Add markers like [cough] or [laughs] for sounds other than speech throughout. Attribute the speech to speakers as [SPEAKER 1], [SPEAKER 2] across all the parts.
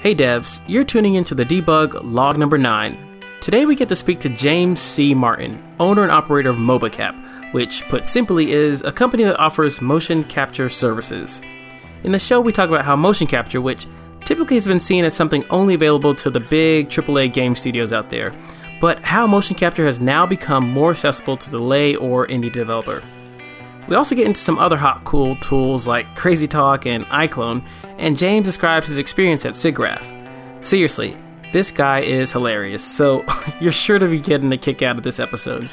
[SPEAKER 1] Hey devs, you're tuning into the debug log number 9. Today we get to speak to James C. Martin, owner and operator of MobaCap, which, put simply, is a company that offers motion capture services. In the show, we talk about how motion capture, which typically has been seen as something only available to the big AAA game studios out there, but how motion capture has now become more accessible to the lay or indie developer. We also get into some other hot, cool tools like Crazy Talk and iClone, and James describes his experience at SIGGRAPH. Seriously, this guy is hilarious, so [laughs] you're sure to be getting a kick out of this episode.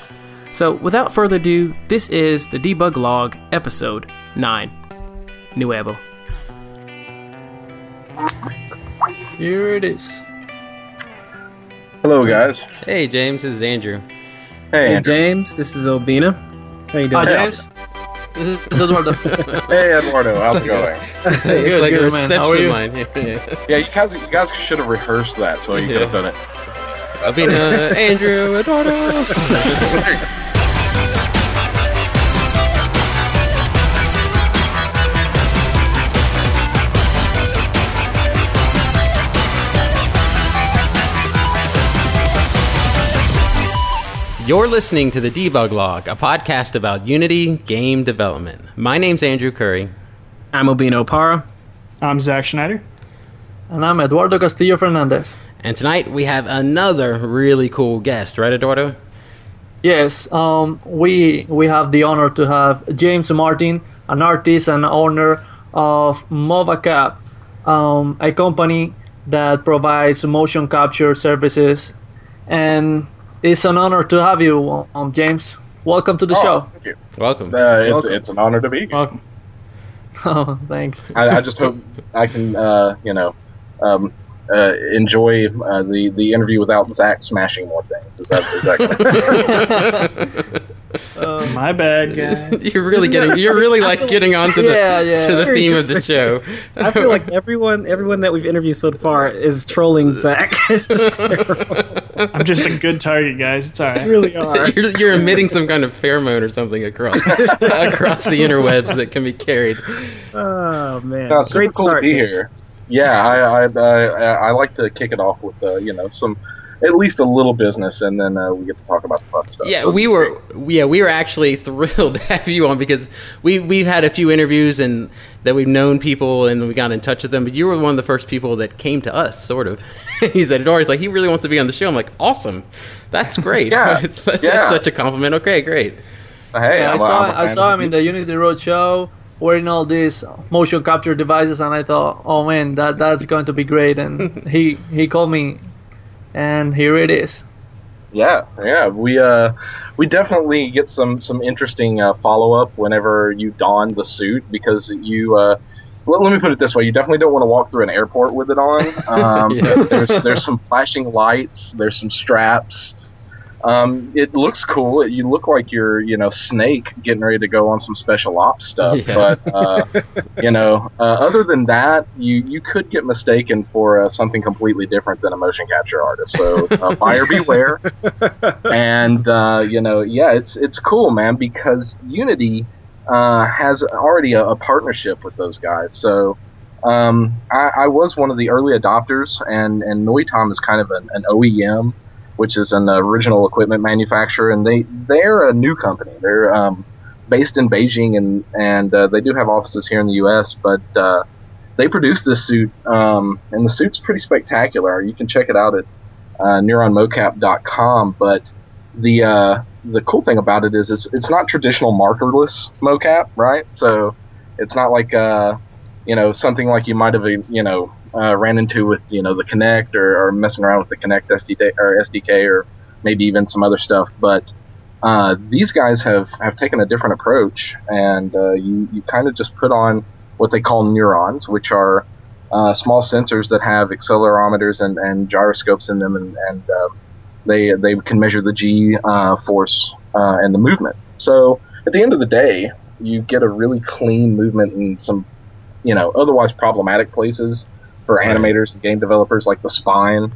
[SPEAKER 1] So, without further ado, this is the Debug Log, Episode 9. Nuevo.
[SPEAKER 2] Here it is.
[SPEAKER 3] Hello, guys.
[SPEAKER 4] Hey, James, this is Andrew.
[SPEAKER 3] Hey,
[SPEAKER 1] Hey,
[SPEAKER 3] Andrew.
[SPEAKER 1] James, this is Obina. How you doing?
[SPEAKER 2] Hi, James. This is Eduardo. [laughs]
[SPEAKER 3] Hey, Eduardo. How's it going?
[SPEAKER 4] It's,
[SPEAKER 2] Good,
[SPEAKER 4] it's like a
[SPEAKER 2] man. How are
[SPEAKER 4] reception
[SPEAKER 2] you?
[SPEAKER 4] line. Yeah, yeah.
[SPEAKER 3] Yeah, you guys, you guys should have rehearsed that so you could have done it.
[SPEAKER 4] I've been uh, Andrew Eduardo. [laughs] You're listening to the Debug Log, a podcast about Unity game development. My name's Andrew Curry.
[SPEAKER 1] I'm Obina Opara.
[SPEAKER 5] I'm Zach Schneider.
[SPEAKER 2] and I'm Eduardo Castillo Fernandez.
[SPEAKER 4] And tonight we have another really cool guest, right, Eduardo?
[SPEAKER 2] Yes, um, we we have the honor to have James Martin, an artist and owner of MobaCap, um, a company that provides motion capture services. And it's an honor to have you, um, James. Welcome to the
[SPEAKER 3] Oh,
[SPEAKER 2] show.
[SPEAKER 3] thank you.
[SPEAKER 4] Welcome.
[SPEAKER 3] Uh, it's,
[SPEAKER 1] welcome.
[SPEAKER 3] it's an honor to be here.
[SPEAKER 5] Welcome. [laughs]
[SPEAKER 2] Oh, thanks.
[SPEAKER 3] I, I just hope I can, uh, you know, um, uh, enjoy uh, the the interview without Zach smashing more things. Is that is that? [laughs]
[SPEAKER 5] My bad, [laughs] guys.
[SPEAKER 4] You're really getting. You're really [laughs] like getting onto the
[SPEAKER 2] Yeah, yeah.
[SPEAKER 4] to the theme of the show.
[SPEAKER 1] I feel like everyone everyone that we've interviewed so far is trolling Zach. It's just terrible.
[SPEAKER 5] I'm just a good target, guys. It's all right.
[SPEAKER 1] You really are.
[SPEAKER 4] You're, you're emitting some kind of pheromone or something across across the interwebs that can be carried.
[SPEAKER 1] Oh man,
[SPEAKER 3] No, super
[SPEAKER 1] great
[SPEAKER 3] cool
[SPEAKER 1] start.
[SPEAKER 3] to be
[SPEAKER 1] James.
[SPEAKER 3] Here. yeah, I I, I I like to kick it off with uh, you know some at least a little business, and then uh, we get to talk about the fun stuff.
[SPEAKER 4] Yeah,
[SPEAKER 3] So-
[SPEAKER 4] we were. Yeah, we were actually [laughs] thrilled to have you on because we we've had a few interviews and that we've known people and we got in touch with them. But you were one of the first people that came to us, sort of. [laughs] he said, "Doris, like he really wants to be on the show." I'm like, "Awesome, that's great.
[SPEAKER 3] Yeah, [laughs]
[SPEAKER 4] it's, that's,
[SPEAKER 3] yeah.
[SPEAKER 4] that's such a compliment. Okay, great."
[SPEAKER 3] Hey,
[SPEAKER 2] Yeah, I saw
[SPEAKER 3] I'm a
[SPEAKER 2] I
[SPEAKER 3] fan
[SPEAKER 2] saw him in the Unity Road show wearing all these motion capture devices, and I thought, oh man, that that's going to be great. And [laughs] he he called me, and here it is.
[SPEAKER 3] Yeah, yeah, we uh, we definitely get some some interesting uh, follow up whenever you don the suit because you. Uh, well, let me put it this way: you definitely don't want to walk through an airport with it on. [laughs] Um,
[SPEAKER 4] Yeah.
[SPEAKER 3] There's there's some flashing lights. There's some straps. Um, it looks cool. You look like you're, you know, Snake getting ready to go on some special ops stuff.
[SPEAKER 4] Yeah.
[SPEAKER 3] But uh, [laughs] you know, uh, other than that, you you could get mistaken for uh, something completely different than a motion capture artist. So uh, [laughs] buyer beware. and uh, you know, yeah, it's it's cool, man, because Unity uh, has already a, a partnership with those guys. So. Um, I, I was one of the early adopters, and and Noitom is kind of an, an OEM, which is an original equipment manufacturer, and they they're a new company. They're um, based in Beijing, and and uh, they do have offices here in the U.S. But uh, they produce this suit, um, and the suit's pretty spectacular. You can check it out at uh, neuronmocap.com. But the uh, the cool thing about it is it's it's not traditional markerless mocap, right? So it's not like uh, you know something like you might have you know uh, ran into with you know the Kinect or, or messing around with the Kinect SDK or SDK or maybe even some other stuff. But uh, these guys have, have taken a different approach, and uh, you you kind of just put on what they call neurons, which are uh, small sensors that have accelerometers and, and gyroscopes in them, and, and uh, they they can measure the G uh, force uh, and the movement. So at the end of the day, you get a really clean movement in some you know otherwise problematic places for
[SPEAKER 4] Right.
[SPEAKER 3] animators and game developers, like the spine,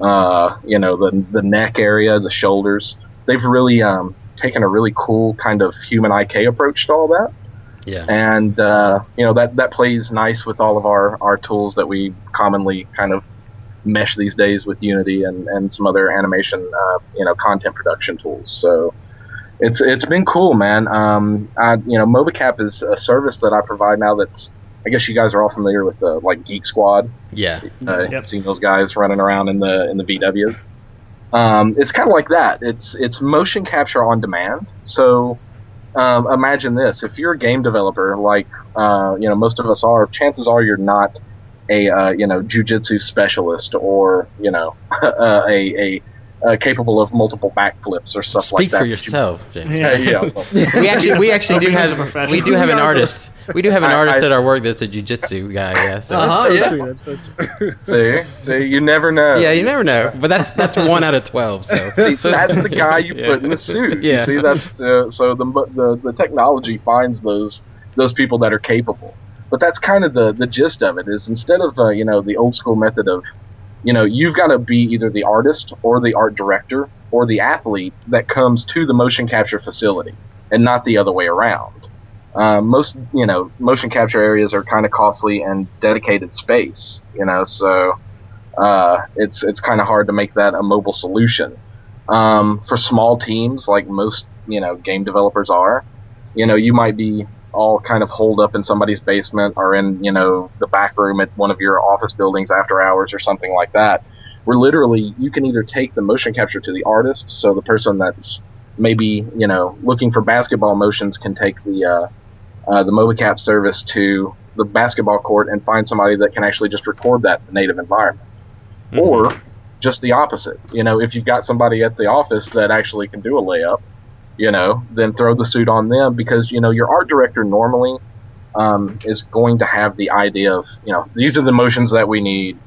[SPEAKER 3] uh, you know the the neck area, the shoulders. They've really um, taken a really cool kind of human IK approach to all that.
[SPEAKER 4] Yeah.
[SPEAKER 3] and uh, you know that that plays nice with all of our our tools that we commonly kind of mesh these days with Unity and, and some other animation uh, you know content production tools. So it's it's been cool, man. Um, I, you know, MobaCap is a service that I provide now. That's I guess you guys are all familiar with the like Geek Squad.
[SPEAKER 4] Yeah.
[SPEAKER 3] Uh,
[SPEAKER 5] Yep.
[SPEAKER 3] Seen those guys running around in the in the VWs. Um, it's kind of like that. It's it's motion capture on demand. So um, imagine this: if you're a game developer, like uh, you know most of us are, chances are you're not a uh, you know jujitsu specialist or you know uh, [laughs] a, a uh, capable of multiple backflips or stuff like that.
[SPEAKER 4] Speak for yourself, James.
[SPEAKER 5] Yeah.
[SPEAKER 3] Yeah, [laughs] yeah.
[SPEAKER 4] we actually we actually do have we do have an [laughs] artist we do have an
[SPEAKER 3] I-
[SPEAKER 4] artist
[SPEAKER 3] I-
[SPEAKER 4] at our work that's a jujitsu guy. Yeah. So.
[SPEAKER 2] Uh-huh,
[SPEAKER 5] so
[SPEAKER 2] yeah.
[SPEAKER 5] true. That's so true. [laughs]
[SPEAKER 3] see, see, you never know.
[SPEAKER 4] Yeah, you never know, but that's that's one out of twelve. So,
[SPEAKER 3] See, that's the guy you
[SPEAKER 4] Yeah.
[SPEAKER 3] put in the suit.
[SPEAKER 4] Yeah.
[SPEAKER 3] You see, that's the, so the, the the technology finds those those people that are capable. But that's kind of the the gist of it. Is instead of uh, you know the old school method of, you know, you've got to be either the artist or the art director or the athlete that comes to the motion capture facility, and not the other way around. Um, most you know motion capture areas are kind of costly and dedicated space. You know, so uh, it's it's kind of hard to make that a mobile solution. Um, for small teams, like most you know game developers are, you know you might be all kind of holed up in somebody's basement or in you know the back room at one of your office buildings after hours or something like that. Where literally you can either take the motion capture to the artist, so the person that's maybe you know looking for basketball motions can take the uh, uh, the MobaCap service to the basketball court and find somebody that can actually just record that native environment or just the opposite. You know, if you've got somebody at the office that actually can do a layup, you know, then throw the suit on them because you know your art director normally um, is going to have the idea of you know these are the motions that we need.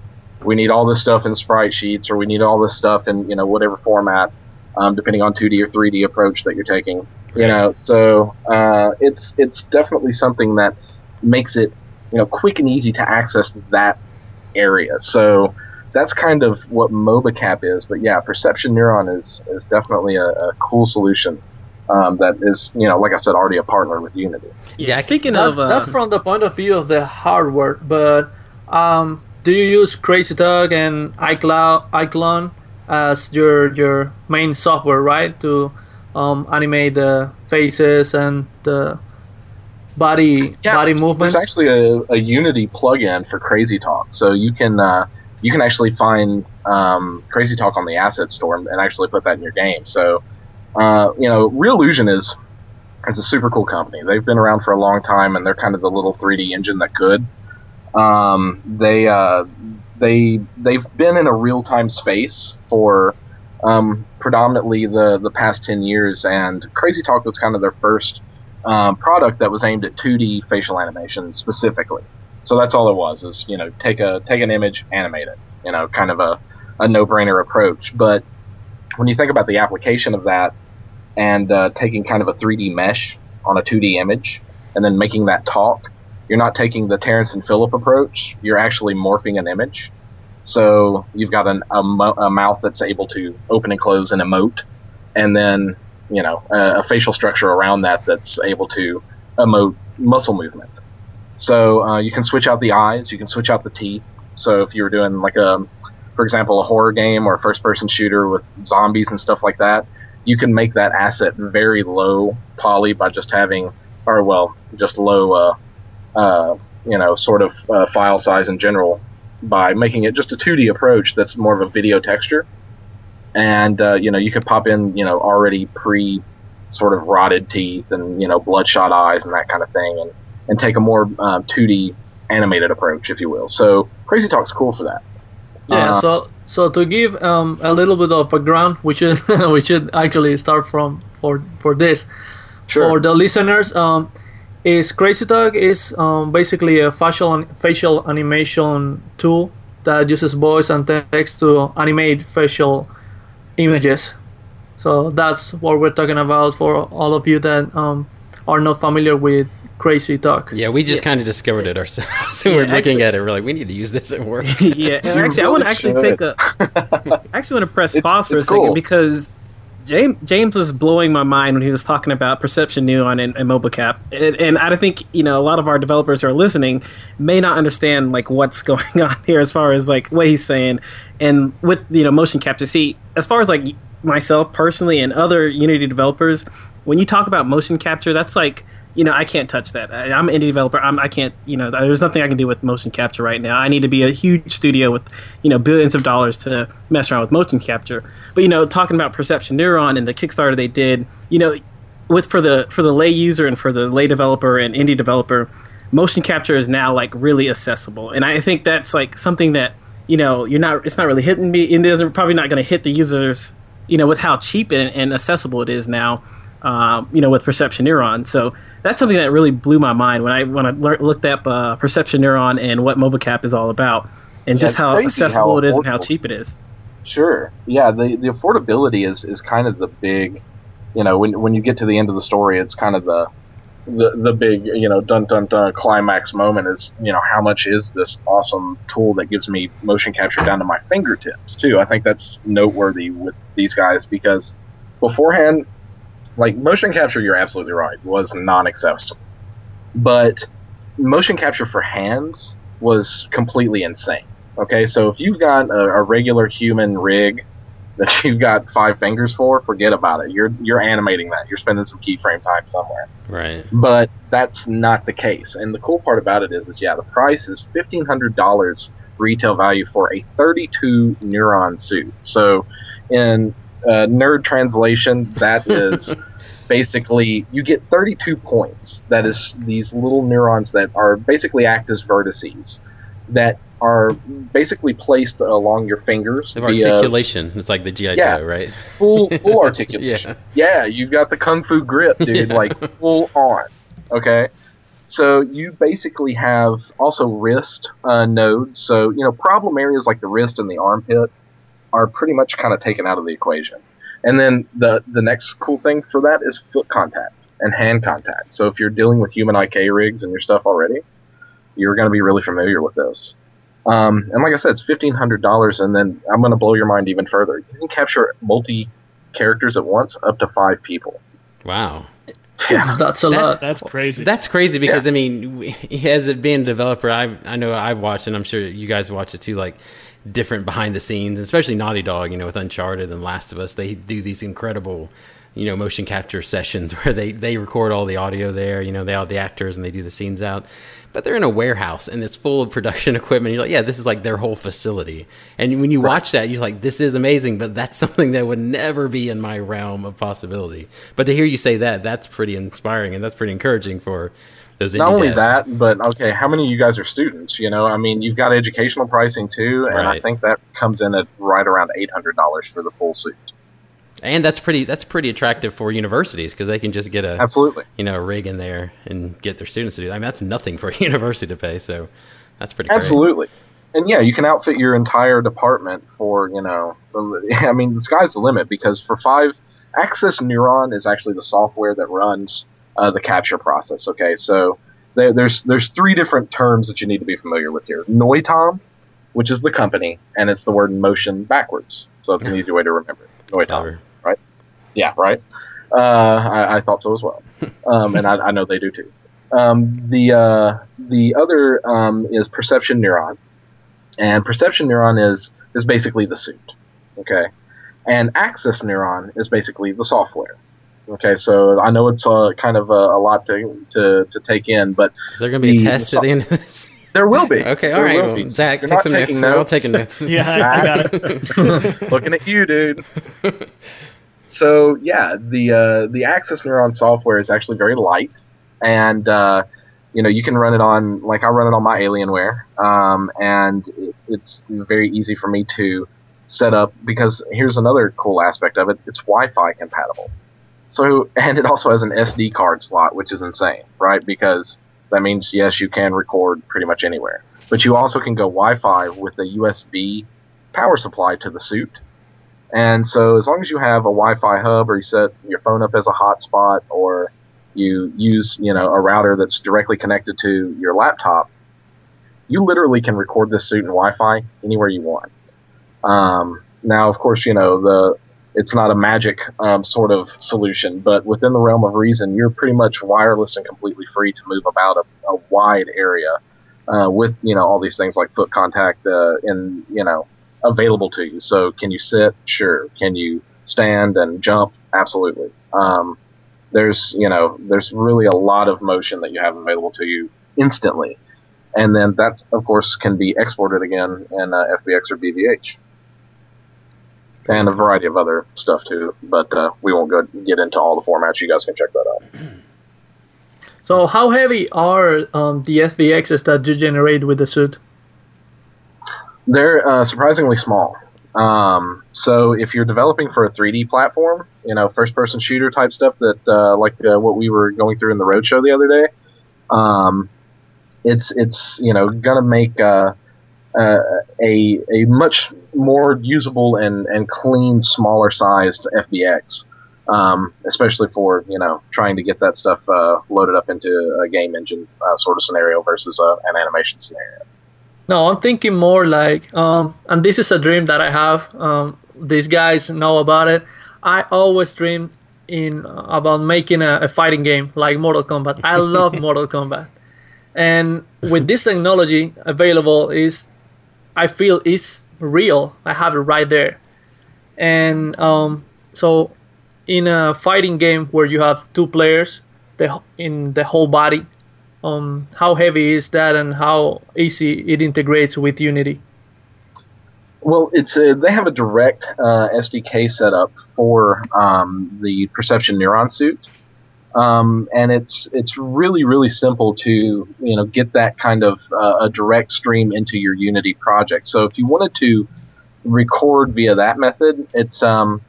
[SPEAKER 3] We need all this stuff in sprite sheets, or we need all this stuff in you know whatever format, um, depending on 2D or 3D approach that you're taking. You know, so uh, it's it's definitely something that makes it you know quick and easy to access that area. So that's kind of what MobaCap is. But yeah, Perception Neuron is is definitely a, a cool solution um, that is you know like I said already a partner with Unity.
[SPEAKER 4] Yeah,
[SPEAKER 1] Speaking
[SPEAKER 2] That-
[SPEAKER 1] of, uh,
[SPEAKER 2] that's from the point of view of the hardware, but um, do you use Crazy Talk and iCloud, iClone as your your main software, right, to um, animate the faces and the body body
[SPEAKER 3] there's-
[SPEAKER 2] movements?
[SPEAKER 3] There's actually a, a Unity plugin for Crazy Talk, so you can uh, you can actually find um, Crazy Talk on the asset store and actually put that in your game. So uh, you know, Reallusion is is a super cool company. They've been around for a long time, and they're kind of the little 3D engine that could. Um, they uh, they they've been in a real time space for um, predominantly the the past 10 years, and Crazy Talk was kind of their first um, product that was aimed at 2D facial animation specifically. So that's all it was is you know take a take an image, animate it. You know, kind of a, a no brainer approach. But when you think about the application of that and uh, taking kind of a 3D mesh on a 2D image and then making that talk, you're not taking the Terrance and Phillip approach. You're actually morphing an image. So you've got an, a, mo- a mouth that's able to open and close and emote, and then you know a, a facial structure around that that's able to emote muscle movement. So uh, you can switch out the eyes, you can switch out the teeth. So if you were doing like a, for example, a horror game or a first-person shooter with zombies and stuff like that, you can make that asset very low poly by just having, or well, just low, uh, uh, you know, sort of uh, file size in general by making it just a 2D approach that's more of a video texture. And uh, you know, you could pop in, you know, already pre sort of rotted teeth and you know bloodshot eyes and that kind of thing, and and take a more um, 2D animated approach, if you will. So Crazy Talk's cool for that.
[SPEAKER 2] Yeah.
[SPEAKER 3] Uh,
[SPEAKER 2] so so to give um, a little bit of a background, we should [laughs] we should actually start from for for this
[SPEAKER 3] Sure.
[SPEAKER 2] for the listeners. Um, is Crazy Talk is um, basically a facial facial animation tool that uses voice and text to animate facial images. So that's what we're talking about for all of you that um, are not familiar with Crazy Talk.
[SPEAKER 4] Yeah, we just kind of discovered it ourselves. [laughs] and we're looking
[SPEAKER 1] actually-
[SPEAKER 4] at it. We're like, we need to use this at work. [laughs]
[SPEAKER 1] yeah, and [laughs]
[SPEAKER 3] You
[SPEAKER 1] actually, I want to actually
[SPEAKER 3] should.
[SPEAKER 1] take a. I actually want to press
[SPEAKER 3] It's-
[SPEAKER 1] pause for
[SPEAKER 3] it's
[SPEAKER 1] a second because James James was blowing my mind when he was talking about Perception Neuron and, and MobileCap, and, and I think you know a lot of our developers who are listening may not understand like what's going on here as far as like what he's saying, and with you know motion capture. See, as far as like myself personally and other Unity developers, when you talk about motion capture, that's like you know, I can't touch that. I, am an indie developer. I'm, I can't, you know, there's nothing I can do with motion capture right now. I need to be a huge studio with, you know, billions of dollars to mess around with motion capture. But you know, talking about Perception Neuron and the Kickstarter they did, you know, with for the for the lay user and for the lay developer and indie developer, motion capture is now like really accessible, and I think that's like something that you know you're not. It's not really hitting me. It isn't probably not going to hit the users, you know, with how cheap and, and accessible it is now. Um, you know, with Perception Neuron. So that's something that really blew my mind when I when I le- looked up uh, Perception Neuron and what MobileCap is all about, and just how accessible how it is and how cheap it is.
[SPEAKER 3] Sure, yeah. The the affordability is is kind of the big, you know, when when you get to the end of the story, it's kind of the the the big you know dun dun dun climax moment is you know how much is this awesome tool that gives me motion capture down to my fingertips too. I think that's noteworthy with these guys because beforehand like motion capture, you're absolutely right, was non-accessible, but motion capture for hands was completely insane. Okay, so if you've got a, a regular human rig that [laughs] you've got five fingers for, forget about it. You're you're animating that. You're spending some keyframe time somewhere.
[SPEAKER 4] Right.
[SPEAKER 3] But that's not the case. And the cool part about it is that yeah, the price is fifteen hundred dollars retail value for a 32 neuron suit. So in uh, nerd translation, that [laughs] is basically you get 32 points. That is these little neurons that are basically act as vertices that are basically placed along your fingers.
[SPEAKER 4] Of articulation. It's like the GI yeah, Joe, right?
[SPEAKER 3] Full [laughs] full articulation. yeah. yeah, you've got the kung fu grip, dude. yeah. Like full on. Okay. So you basically have also wrist uh, nodes. So you know problem areas like the wrist and the armpit are pretty much kind of taken out of the equation. And then the the next cool thing for that is foot contact and hand contact. So if you're dealing with human IK rigs and your stuff already, you're going to be really familiar with this. Um, and like I said, it's fifteen hundred dollars, and then I'm going to blow your mind even further. You can capture multi characters at once, up to five people.
[SPEAKER 4] Wow. [laughs]
[SPEAKER 2] Yeah. that's a lot.
[SPEAKER 5] That's crazy.
[SPEAKER 4] That's crazy because yeah. I mean, [laughs] as it being a developer, I I know I've watched, and I'm sure you guys watch it too. Like different behind the scenes, especially Naughty Dog, you know, with Uncharted and Last of Us, they do these incredible, you know, motion capture sessions [laughs] where they, they record all the audio there, you know, they all the actors and they do the scenes out. But they're in a warehouse and it's full of [laughs] production equipment. You're like, yeah, this is like their whole facility. And when you right. watch that, you're like, this is amazing, but that's [laughs] something that would never be in my realm of possibility. But to hear you say that, that's pretty inspiring and that's pretty encouraging for those
[SPEAKER 3] not only
[SPEAKER 4] devs.
[SPEAKER 3] that, but okay, how many of you guys are students? You know, I mean, you've got educational pricing too, and right. I think that comes in at right around eight hundred dollars for the full suit.
[SPEAKER 4] And that's pretty that's pretty attractive for universities because they can just get a
[SPEAKER 3] absolutely
[SPEAKER 4] you know a rig in there and get their students to do. That. I mean, that's nothing for [laughs] a university to pay, so that's pretty
[SPEAKER 3] absolutely. Great. And yeah, you can outfit your entire department for you know. [laughs] I mean, the sky's the limit because for five, Axis Neuron is actually the software that runs uh, the capture process. Okay, so there, there's there's three different terms that you need to be familiar with here. Noitom, which is the company, and it's the word motion backwards. So it's an easy way to remember. Noitom, right? Yeah, right. Uh, I, I, thought so as well, [laughs] um, and I, I, know they do too. Um, the uh, the other um, is perception neuron, and perception neuron is is basically the suit. Okay, and axis neuron is basically the software. Okay, so I know it's a kind of a, a, lot to, to, to take in, but
[SPEAKER 4] is there going to be the, a test at the end of this? [laughs]
[SPEAKER 3] There will be.
[SPEAKER 4] okay, all right. Well, Zach, take some notes. notes. We're all taking [laughs] notes.
[SPEAKER 5] yeah, I got it. [laughs]
[SPEAKER 3] Looking at you, dude. so yeah, the uh, the Axis Neuron software is actually very light, and uh, you know you can run it on like I run it on my Alienware, um, and it, it's very easy for me to set up because here's another cool aspect of it: it's Wi-Fi compatible. So, [laughs] and it also has an SD card slot, which is insane, right? Because that means, yes, you can record pretty much anywhere. But you also can go Wi Fi with a USB power supply to the suit. And so, as long as you have a Wi Fi hub or you set your phone up as a hotspot or you use, you know, a router that's directly connected to your laptop, you literally can record this suit in Wi Fi anywhere you want. Um, now, of course, you know, the it's not a magic um, sort of solution, but within the realm of reason, you're pretty much wireless and completely free to move about a, a wide area uh, with you know all these things like foot contact uh, in you know available to you. So can you sit? Sure. Can you stand and jump? Absolutely. Um, there's you know there's really a lot of motion that you have available to you instantly, and then that of course can be exported again in uh, FBX or BVH and a variety of other stuff too. But uh, we won't go get into all the formats. You guys can check that out.
[SPEAKER 2] So, how heavy are um, the FBXs that you generate with the suit?
[SPEAKER 3] They're uh, surprisingly small. Um, so, if you're developing for a 3D platform, you know, first-person shooter type stuff that, uh, like uh, what we were going through in the roadshow the other day, um, it's it's you know gonna make uh, uh, a a much more usable and, and clean, smaller sized FBX, um, especially for you know trying to get that stuff uh, loaded up into a game engine uh, sort of scenario versus uh, an animation scenario.
[SPEAKER 2] No, I'm thinking more like, um, and this is a dream that I have. Um, these guys know about it. I always dreamed in about making a, a fighting game like Mortal Kombat. I love [laughs] Mortal Kombat, and with this technology available, is I feel is real. I have it right there, and um, so in a fighting game where you have two players, the in the whole body, um, how heavy is that, and how easy it integrates with Unity?
[SPEAKER 3] Well, it's a, they have a direct uh, SDK setup for um, the Perception Neuron suit, um, and it's it's really really simple to you know get that kind of uh, a direct stream into your Unity project. So if you wanted to record via that method, it's um,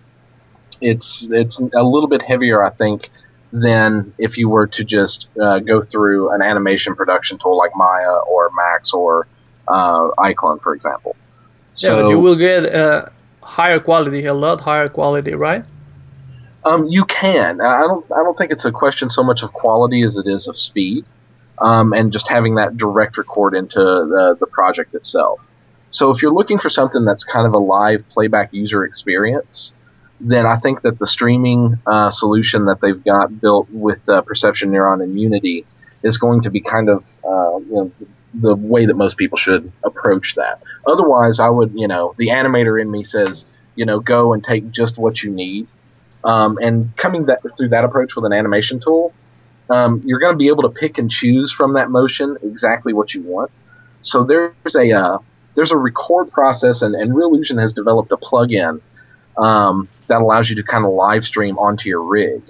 [SPEAKER 3] it's it's a little bit heavier, I think, than if you were to just uh, go through an animation production tool like Maya or Max or uh, iClone, for example.
[SPEAKER 2] So, yeah, but you will get a higher quality, a lot higher quality, right?
[SPEAKER 3] Um, you can. I don't. I don't think it's a question so much of quality as it is of speed, um, and just having that direct record into the the project itself. So if you're looking for something that's kind of a live playback user experience, then I think that the streaming uh, solution that they've got built with uh, Perception Neuron and Unity is going to be kind of uh, you know, the way that most people should approach that. Otherwise, I would, you know, the animator in me says, you know, go and take just what you need um, and coming that, through that approach with an animation tool, um, you're going to be able to pick and choose from that motion exactly what you want. So there's a uh, there's a record process, and, and Reallusion has developed a plugin um, that allows you to kind of live stream onto your rig.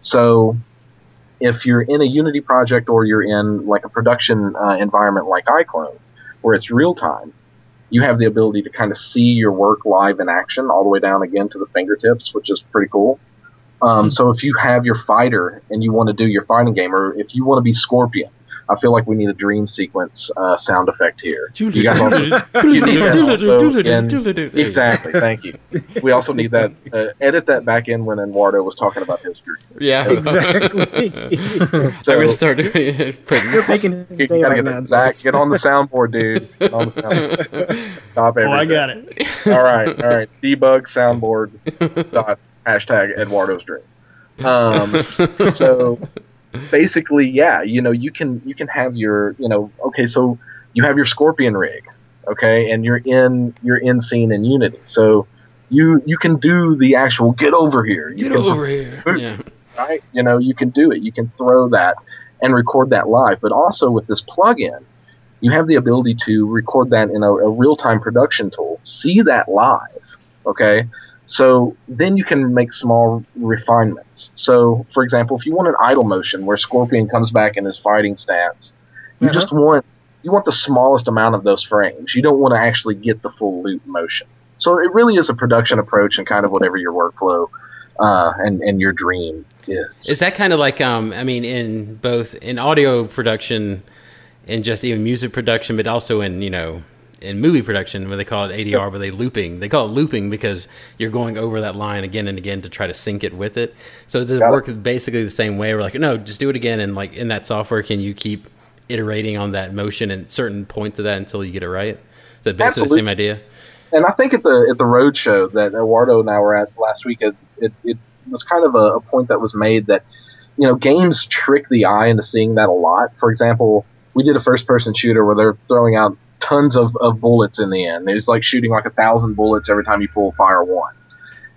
[SPEAKER 3] So if you're in a Unity project or you're in like a production uh, environment like iClone, where it's real time, you have the ability to kind of see your work live in action all the way down again to the fingertips, which is pretty cool. Um, mm-hmm. So if you have your fighter and you want to do your fighting game, or if you want to be Scorpion, I feel like we need a dream sequence uh, sound effect here. You guys also, [laughs] you need that also in, exactly. Thank you. [laughs] We also need that. Uh, edit that back in when Eduardo was talking about history.
[SPEAKER 4] Yeah,
[SPEAKER 5] exactly.
[SPEAKER 3] so,
[SPEAKER 4] I'm gonna start printing.
[SPEAKER 5] You're making his
[SPEAKER 3] you
[SPEAKER 5] day
[SPEAKER 3] gotta
[SPEAKER 5] right now.
[SPEAKER 3] Zach, get on the soundboard, dude. Get on the soundboard. [laughs] Stop everything.
[SPEAKER 5] Oh, I got it.
[SPEAKER 3] all right, all right. Debug soundboard. Dot hashtag Eduardo's dream. Um, so basically, yeah, you know, you can you can have your, you know, okay, so you have your Scorpion rig, okay, and you're in you're in scene in Unity, so you you can do the actual get over here, you
[SPEAKER 4] Get
[SPEAKER 3] can-
[SPEAKER 4] over here. [laughs] Yeah.
[SPEAKER 3] right? You know, you can do it. You can throw that and record that live. But also with this plugin, you have the ability to record that in a, a real time production tool, see that live. Okay. So then you can make small refinements. So, for example, if you want an idle motion where Scorpion comes back in his fighting stance, you
[SPEAKER 2] Uh-huh.
[SPEAKER 3] just want you want the smallest amount of those frames. You don't want to actually get the full loop motion. So it really is a production approach and kind of whatever your workflow uh, and and your dream is.
[SPEAKER 4] Is that kind of like um I mean in both in audio production and just even music production, but also in you know in movie production where they call it ADR, but they looping. They call it looping because you're going over that line again and again to try to sync it with it. So does it work basically the same way? We're like, no, just do it again, and like in that software, can you keep iterating on that motion and certain points of that until you get it right? Is that basically
[SPEAKER 3] Absolutely.
[SPEAKER 4] the same idea?
[SPEAKER 3] and I think at the at the road show that Eduardo and I were at last week, it it, it was kind of a, a point that was made that you know games trick the eye into seeing that a lot. For example, we did a first person shooter where they're throwing out tons of, of bullets in the end. It's like shooting like a thousand bullets every time you pull fire one.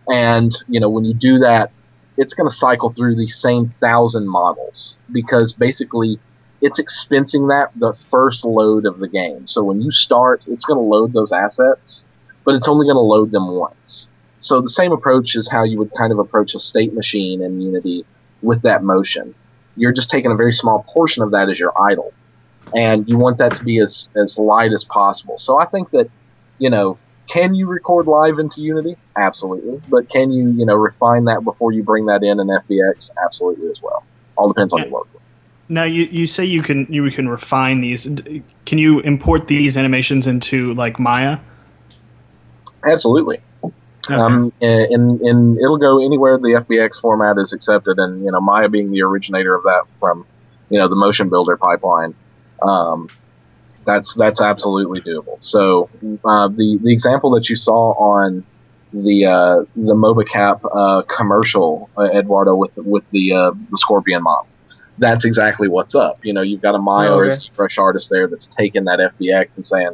[SPEAKER 3] And you know when you do that, it's going to cycle through the same thousand models because basically it's expensing that the first load of the game. So when you start, it's going to load those assets, but it's only going to load them once. So the same approach is how you would kind of approach a state machine in Unity with that motion. You're just taking a very small portion of that as your idle, and you want that to be as as light as possible. So I think that you know can you record live into Unity? Absolutely. But can you, you know, refine that before you bring that in in FBX? Absolutely as well. All depends on your workflow.
[SPEAKER 5] Now you, you say you can you can refine these. Can you import these animations into like Maya?
[SPEAKER 3] Absolutely.
[SPEAKER 5] Okay.
[SPEAKER 3] Um, and, and it'll go anywhere the FBX format is accepted, and you know Maya being the originator of that from you know the motion builder pipeline, um, that's that's absolutely doable. So uh, the the example that you saw on the uh, the MobaCap uh, commercial, uh, Eduardo, with with the uh, the Scorpion model, that's exactly what's up. You know, you've got a Maya
[SPEAKER 2] Oh,
[SPEAKER 3] or a
[SPEAKER 2] okay.
[SPEAKER 3] ZBrush artist there that's taking that FBX and saying,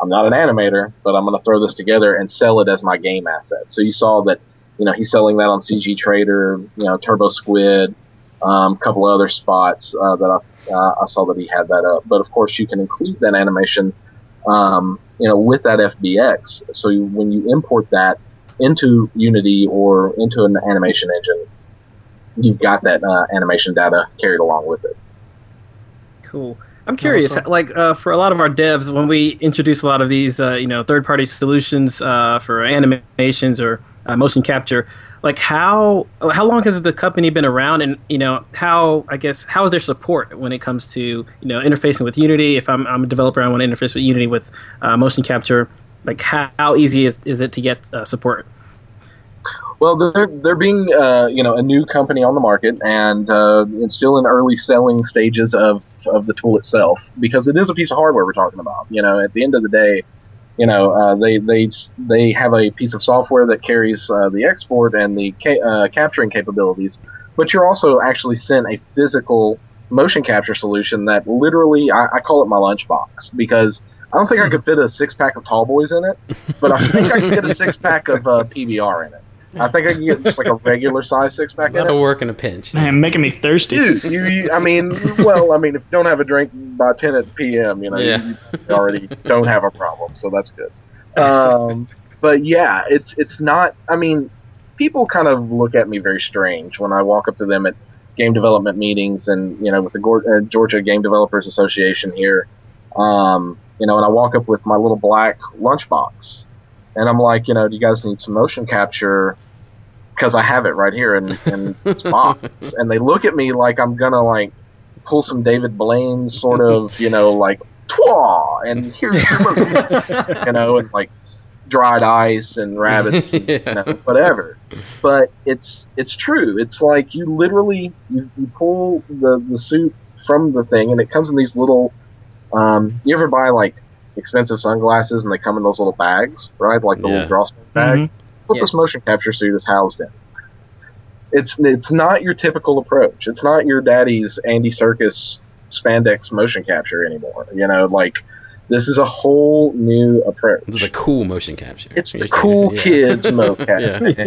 [SPEAKER 3] I'm not an animator, but I'm going to throw this together and sell it as my game asset. So you saw that, you know, he's selling that on CG Trader, you know, Turbo Squid, um, a couple of other spots uh, that I, uh, I saw that he had that up. But of course, you can include that animation, um, you know, with that FBX. So you, when you import that into Unity or into an animation engine, you've got that uh, animation data carried along with it.
[SPEAKER 1] Cool. I'm curious,
[SPEAKER 2] Awesome.
[SPEAKER 1] like uh, for a lot of our devs, when we introduce a lot of these, uh, you know, third-party solutions uh, for animations or uh, motion capture, like how how long has the company been around, and you know, how I guess how is their support when it comes to you know interfacing with Unity? If I'm, I'm a developer, I want to interface with Unity with uh, motion capture. Like how, how easy is, is it to get uh, support?
[SPEAKER 3] Well, they're they're being uh, you know a new company on the market, and uh, it's still in early selling stages of of the tool itself because it is a piece of hardware we're talking about. You know, at the end of the day, you know uh, they they they have a piece of software that carries uh, the export and the ca- uh, capturing capabilities, but you're also actually sent a physical motion capture solution that literally I, I call it my lunchbox because. I don't think I could fit a six pack of tall boys in it, but I think I could get a six pack of uh, PBR in it. I think I can get just like a regular size six pack in
[SPEAKER 4] That'll work in a pinch.
[SPEAKER 5] Man, making me thirsty.
[SPEAKER 3] Dude, you, you, I mean, well, I mean, if you don't have a drink by 10 at p.m., you know,
[SPEAKER 4] Yeah.
[SPEAKER 3] you, you already don't have a problem, so that's good. Um, [laughs] but yeah, it's it's not. I mean, people kind of look at me very strange when I walk up to them at game development meetings, and you know, with the Gor- uh, Georgia Game Developers Association here, um, you know, and I walk up with my little black lunchbox, and I'm like, you know, do you guys need some motion capture? Because I have it right here in, in this box, and they look at me like I'm gonna like pull some David Blaine sort of, you know, like twa, and here's your motion [laughs] you know, and like dried ice and rabbits, and, you know, [laughs] whatever. But it's it's true. It's like you literally you, you pull the the suit from the thing, and it comes in these little. Um, you ever buy like expensive sunglasses and they come in those little bags, right? Like the
[SPEAKER 4] Yeah.
[SPEAKER 3] little drawstring bag.
[SPEAKER 5] Mhm.
[SPEAKER 3] That's what
[SPEAKER 1] Yeah.
[SPEAKER 3] this motion capture suit is housed in. It's it's not your typical approach. It's not your daddy's Andy Serkis spandex motion capture anymore. You know, like this is a whole new approach.
[SPEAKER 4] This is a cool motion capture.
[SPEAKER 3] It's the cool
[SPEAKER 4] yeah.
[SPEAKER 3] kids [laughs] mocap.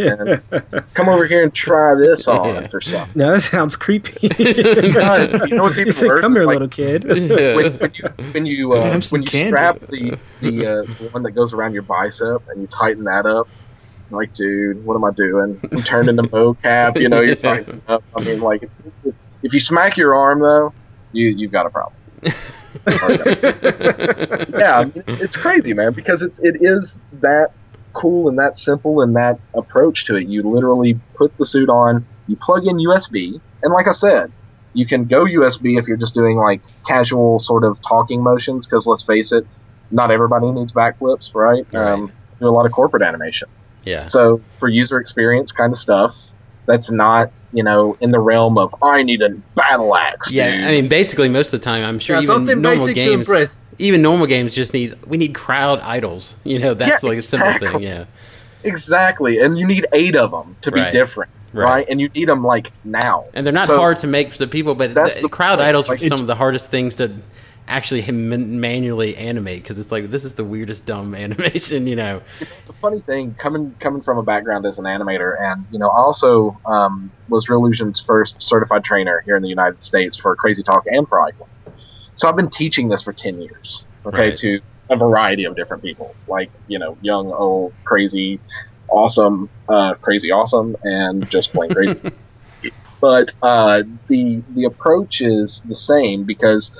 [SPEAKER 3] And come over here and try this [laughs] on or something.
[SPEAKER 1] No, that sounds creepy. [laughs]
[SPEAKER 3] God, you know what's even
[SPEAKER 1] You said,
[SPEAKER 3] worse?
[SPEAKER 1] Come here,
[SPEAKER 3] like-
[SPEAKER 1] little kid.
[SPEAKER 3] When, when you when you uh, when you
[SPEAKER 5] candy.
[SPEAKER 3] strap the the, uh, the one that goes around your bicep and you tighten that up, I'm like, dude, what am I doing? I'm turned into [laughs] mocap. You know, you're tightening up. I mean, like, if, if you smack your arm though, you you've got a problem. [laughs] yeah, I mean, it's, it's crazy, man, because it's it is that cool and that simple and that approach to it. You literally put the suit on, you plug in USB, and like I said, you can go USB if you're just doing like casual sort of talking motions. Because let's face it, not everybody needs backflips, right?
[SPEAKER 4] Right.
[SPEAKER 3] Um, do a lot of corporate animation.
[SPEAKER 4] Yeah.
[SPEAKER 3] So for user experience kind of stuff, that's not you know in the realm of I need a battle axe.
[SPEAKER 4] Yeah,
[SPEAKER 3] dude."
[SPEAKER 4] I mean, basically, most of the time, I'm sure
[SPEAKER 2] Yeah,
[SPEAKER 4] even normal games. even normal games just need we need crowd idols. You know, that's
[SPEAKER 3] Yeah,
[SPEAKER 4] like a simple thing. Yeah,
[SPEAKER 3] Exactly, and you need eight of them to be different,
[SPEAKER 4] Right.
[SPEAKER 3] right. And you need them like now.
[SPEAKER 4] and they're not
[SPEAKER 3] So-
[SPEAKER 4] hard to make for the people, but
[SPEAKER 3] That's
[SPEAKER 4] the,
[SPEAKER 3] the
[SPEAKER 4] crowd
[SPEAKER 3] point.
[SPEAKER 4] idols
[SPEAKER 3] Like,
[SPEAKER 4] are some of the hardest things to actually man- manually animate because it's like this is the weirdest dumb [laughs] animation. You know,
[SPEAKER 3] the funny thing coming coming from a background as an animator and you know I also um, was Reallusion's first certified trainer here in the United States for Crazy Talk and for iClone. So I've been teaching this for ten years, okay,
[SPEAKER 4] Right.
[SPEAKER 3] to a variety of different people, like you know, young, old, crazy, awesome, uh, crazy, awesome, and just plain crazy. [laughs] but uh, the the approach is the same because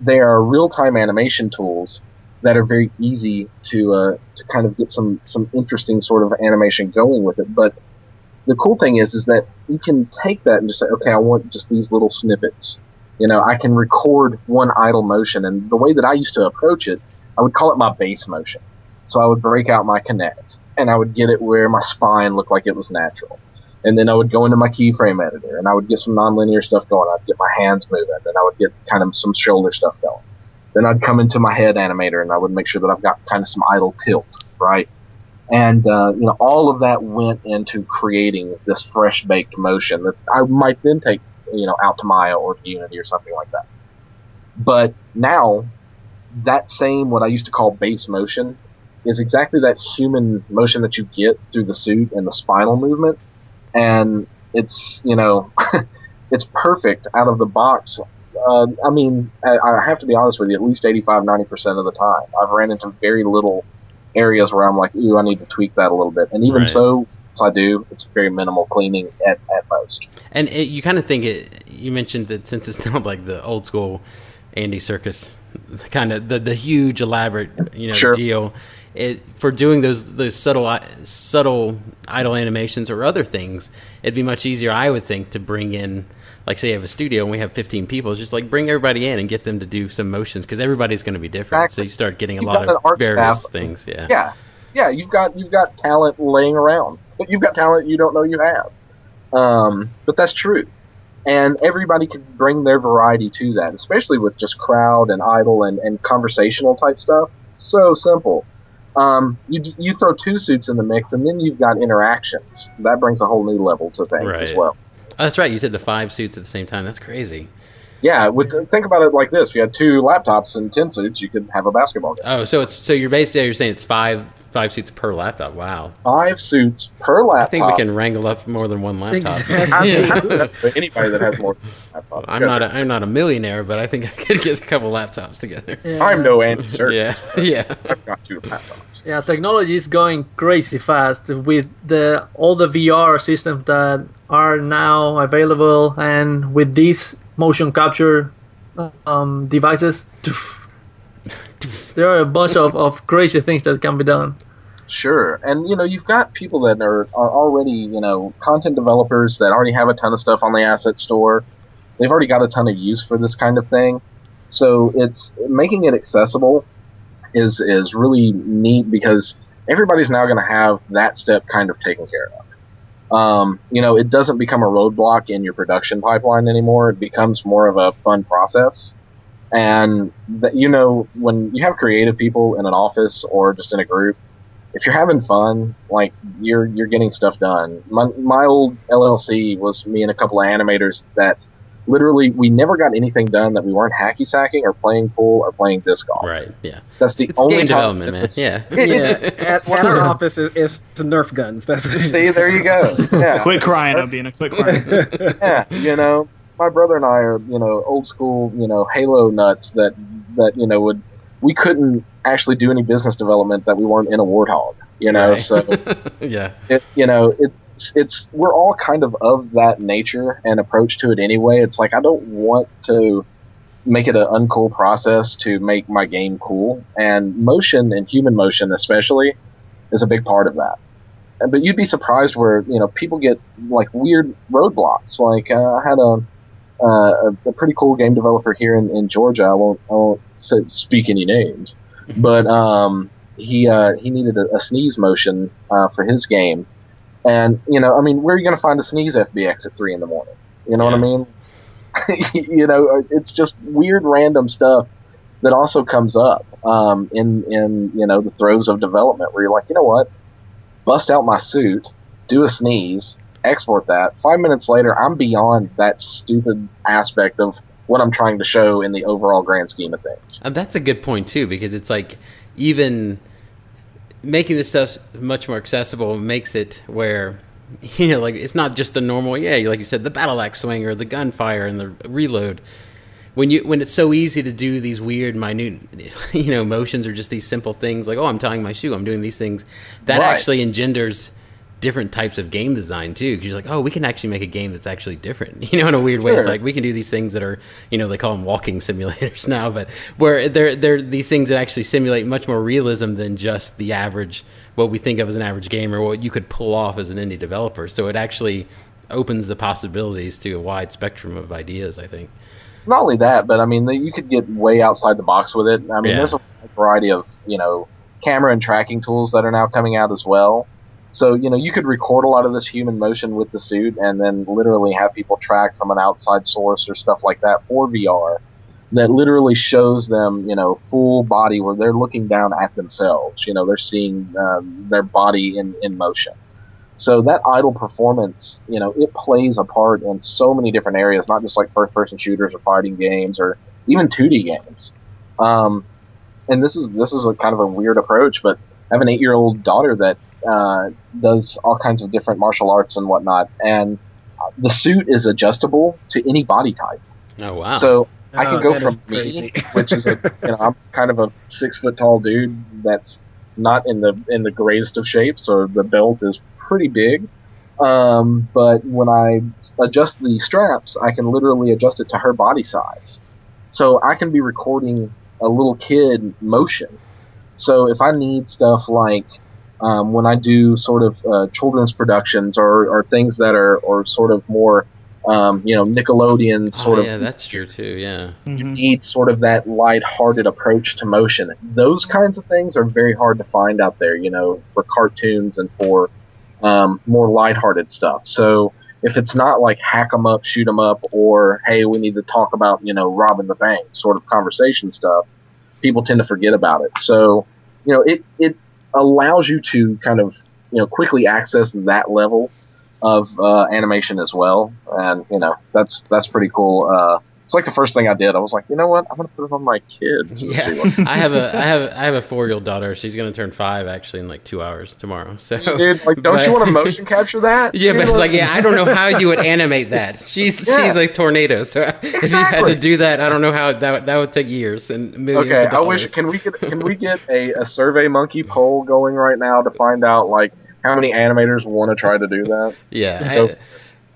[SPEAKER 3] they are real time animation tools that are very easy to uh, to kind of get some some interesting sort of animation going with it. But the cool thing is is that you can take that and just say, okay, I want just these little snippets. You know, I can record one idle motion, and the way that I used to approach it, I would call it my base motion. So I would break out my Kinect, and I would get it where my spine looked like it was natural. And then I would go into my keyframe editor, and I would get some nonlinear stuff going. I'd get my hands moving, and I would get kind of some shoulder stuff going. Then I'd come into my head animator, and I would make sure that I've got kind of some idle tilt, right? And uh, you know, all of that went into creating this fresh baked motion that I might then take, you know, out to Maya or to Unity or something like that. But now, that same what I used to call base motion is exactly that human motion that you get through the suit and the spinal movement, and it's you know, [laughs] it's perfect out of the box. Uh, I mean, I, I have to be honest with you. At least 85, 90 percent of the time, I've ran into very little areas where I'm like, ooh, I need to tweak that a little bit. And even
[SPEAKER 4] Right.
[SPEAKER 3] so, once I do, it's very minimal cleaning at, at most.
[SPEAKER 4] and it, you kind of think it. You mentioned that since it's [laughs] not like the old school Andy Serkis, kind of the the huge elaborate you know
[SPEAKER 3] Sure.
[SPEAKER 4] deal. It for doing those those subtle subtle idle animations or other things, it'd be much easier, I would think, to bring in. Like say you have a studio and we have 15 people, just like bring everybody in and get them to do some motions because everybody's going to be different. So you start getting a
[SPEAKER 3] You've
[SPEAKER 4] lot of various
[SPEAKER 3] staff.
[SPEAKER 4] things. Yeah.
[SPEAKER 3] Yeah, yeah. You've got you've got talent laying around, but you've got talent you don't know you have. Um, but that's true, and everybody can bring their variety to that, especially with just crowd and idle and, and conversational type stuff. So simple. Um, you you throw two suits in the mix, and then you've got interactions. That brings a whole new level to things as well.
[SPEAKER 4] Oh, that's right. You said the five suits at the same time. That's crazy.
[SPEAKER 3] Yeah, with, think about it like this: if you had two laptops and ten suits, you could have a basketball game.
[SPEAKER 4] Oh, so it's so you're basically you're saying it's five five suits per laptop. Wow.
[SPEAKER 3] Five suits per laptop.
[SPEAKER 4] I think we can wrangle up more than one laptop.
[SPEAKER 3] I mean, [laughs] anybody that has more. than laptop.
[SPEAKER 4] I'm not a, I'm not a millionaire, but I think I could get a couple laptops together.
[SPEAKER 2] Yeah.
[SPEAKER 3] I'm no Andy Serkis.
[SPEAKER 4] Yeah, [laughs] yeah.
[SPEAKER 3] I've got two laptops.
[SPEAKER 2] Yeah, technology is going crazy fast with the all the VR systems that are now available, and with these motion capture um, devices, there are a bunch of, of crazy things that can be done.
[SPEAKER 3] Sure, and you know you've got people that are, are already you know content developers that already have a ton of stuff on the asset store. They've already got a ton of use for this kind of thing, so it's making it accessible is is really neat because everybody's now going to have that step kind of taken care of. Um, you know, it doesn't become a roadblock in your production pipeline anymore. It becomes more of a fun process. And that you know, when you have creative people in an office or just in a group, if you're having fun, like you're you're getting stuff done. My my old LLC was me and a couple of animators that literally we never got anything done that we weren't hacky sacking or playing pool or playing disc golf.
[SPEAKER 4] Right. Yeah.
[SPEAKER 3] That's the
[SPEAKER 4] It's
[SPEAKER 3] only
[SPEAKER 4] game development, man. [laughs]
[SPEAKER 3] it's-
[SPEAKER 4] Yeah.
[SPEAKER 6] Yeah, at, at our office is, is to Nerf guns. That's what
[SPEAKER 3] See, there you go. [laughs] Yeah.
[SPEAKER 5] Quick Rhino being a quick Rhino. [laughs]
[SPEAKER 3] yeah, you know, my brother and I are, you know, old school, you know, Halo nuts that that you know would we couldn't actually do any business development that we weren't in a warthog, you know.
[SPEAKER 4] Right.
[SPEAKER 3] So [laughs]
[SPEAKER 4] yeah.
[SPEAKER 3] it, you know, it's it's we're all kind of of that nature and approach to it anyway. It's like I don't want to make it an uncool process to make my game cool, and motion and human motion especially is a big part of that. But you'd be surprised where you know people get like weird roadblocks. Like uh, I had a, uh, a a pretty cool game developer here in, in Georgia. I won't I won't say, speak any names, but um, he uh, he needed a, a sneeze motion uh, for his game, and you know I mean where are you going to find a sneeze FBX at three in the morning? You know what I mean? [laughs] you know it's just weird random stuff that also comes up um, in in you know the throes of development where you're like, you know what, bust out my suit, do a sneeze, export that. Five minutes later, I'm beyond that stupid aspect of what I'm trying to show in the overall grand scheme of things.
[SPEAKER 4] And that's a good point too, because it's like even making this stuff much more accessible makes it where [laughs] you know, like it's not just the normal, yeah, like you said, the battle axe swing or the gunfire and the reload. When you when it's so easy to do these weird, minute, [laughs] you know, motions or just these simple things like, oh, I'm tying my shoe, I'm doing these things, that
[SPEAKER 3] Right.
[SPEAKER 4] actually engenders different types of game design too. Because you're like, oh, we can actually make a game that's actually different. [laughs] You know, in a weird way, it's like we can do these things that are, you know, they call them walking simulators [laughs] now, but where they're they're these things that actually simulate much more realism than just the average what we think of as an average game or what you could pull off as an indie developer. So it actually opens the possibilities to a wide spectrum of ideas. I think.
[SPEAKER 3] not only that, but I mean, you could get way outside the box with it. I mean,
[SPEAKER 4] Yeah.
[SPEAKER 3] there's a variety of you know camera and tracking tools that are now coming out as well. So you know, you could record a lot of this human motion with the suit, and then literally have people track from an outside source or stuff like that for VR. That literally shows them, you know, full body where they're looking down at themselves. You know, they're seeing um, their body in in motion. So that idle performance, you know, it plays a part in so many different areas, not just like first person shooters or fighting games or even 2D games. Um, and this is this is a kind of a weird approach, but I have an eight year old daughter that uh, does all kinds of different martial arts and whatnot, and uh, the suit is adjustable to any body type.
[SPEAKER 4] Oh wow!
[SPEAKER 3] So I can
[SPEAKER 2] Oh,
[SPEAKER 3] go from me, which is a you know I'm kind of a six foot tall dude that's not in the in the greatest of shapes, so the belt is pretty big. Um, but when I adjust the straps, I can literally adjust it to her body size, so I can be recording a little kid motion. So if I need stuff like um, when I do sort of uh, children's productions or, or things that are or sort of more um, you know Nickelodeon
[SPEAKER 4] Oh,
[SPEAKER 3] sort of
[SPEAKER 4] yeah, that's true too. Yeah.
[SPEAKER 5] Mhm.
[SPEAKER 3] need sort of that light-hearted approach to motion. Those kinds of things are very hard to find out there, you know, for cartoons and for um, more light-hearted stuff. So if it's not like hack 'em up, shoot 'em up, or hey, we need to talk about you know robbing the bank sort of conversation stuff, people tend to forget about it. So you know, it it allows you to kind of you know quickly access that level of uh, animation as well, and you know that's that's pretty cool. Uh, it's like the first thing I did. I was like, you know what, I'm gonna put it on my kids.
[SPEAKER 4] Yeah, [laughs] I have a I have I have a four year old daughter. She's gonna turn five actually in like two hours tomorrow. So
[SPEAKER 3] Dude, like, don't
[SPEAKER 4] But-
[SPEAKER 3] you want to motion capture that?
[SPEAKER 4] Yeah, but it's like, yeah, I don't know how you would [laughs] animate that. She's
[SPEAKER 3] Yeah.
[SPEAKER 4] she's a tornado, so [laughs] if you had to do that, I don't know how that would- that would take years and millions.
[SPEAKER 3] Okay,
[SPEAKER 4] of
[SPEAKER 3] I wish. Can we get can we get a, a Survey Monkey poll going right now to find out like how many animators want to try to do that?
[SPEAKER 4] Yeah,
[SPEAKER 3] Go-
[SPEAKER 4] I-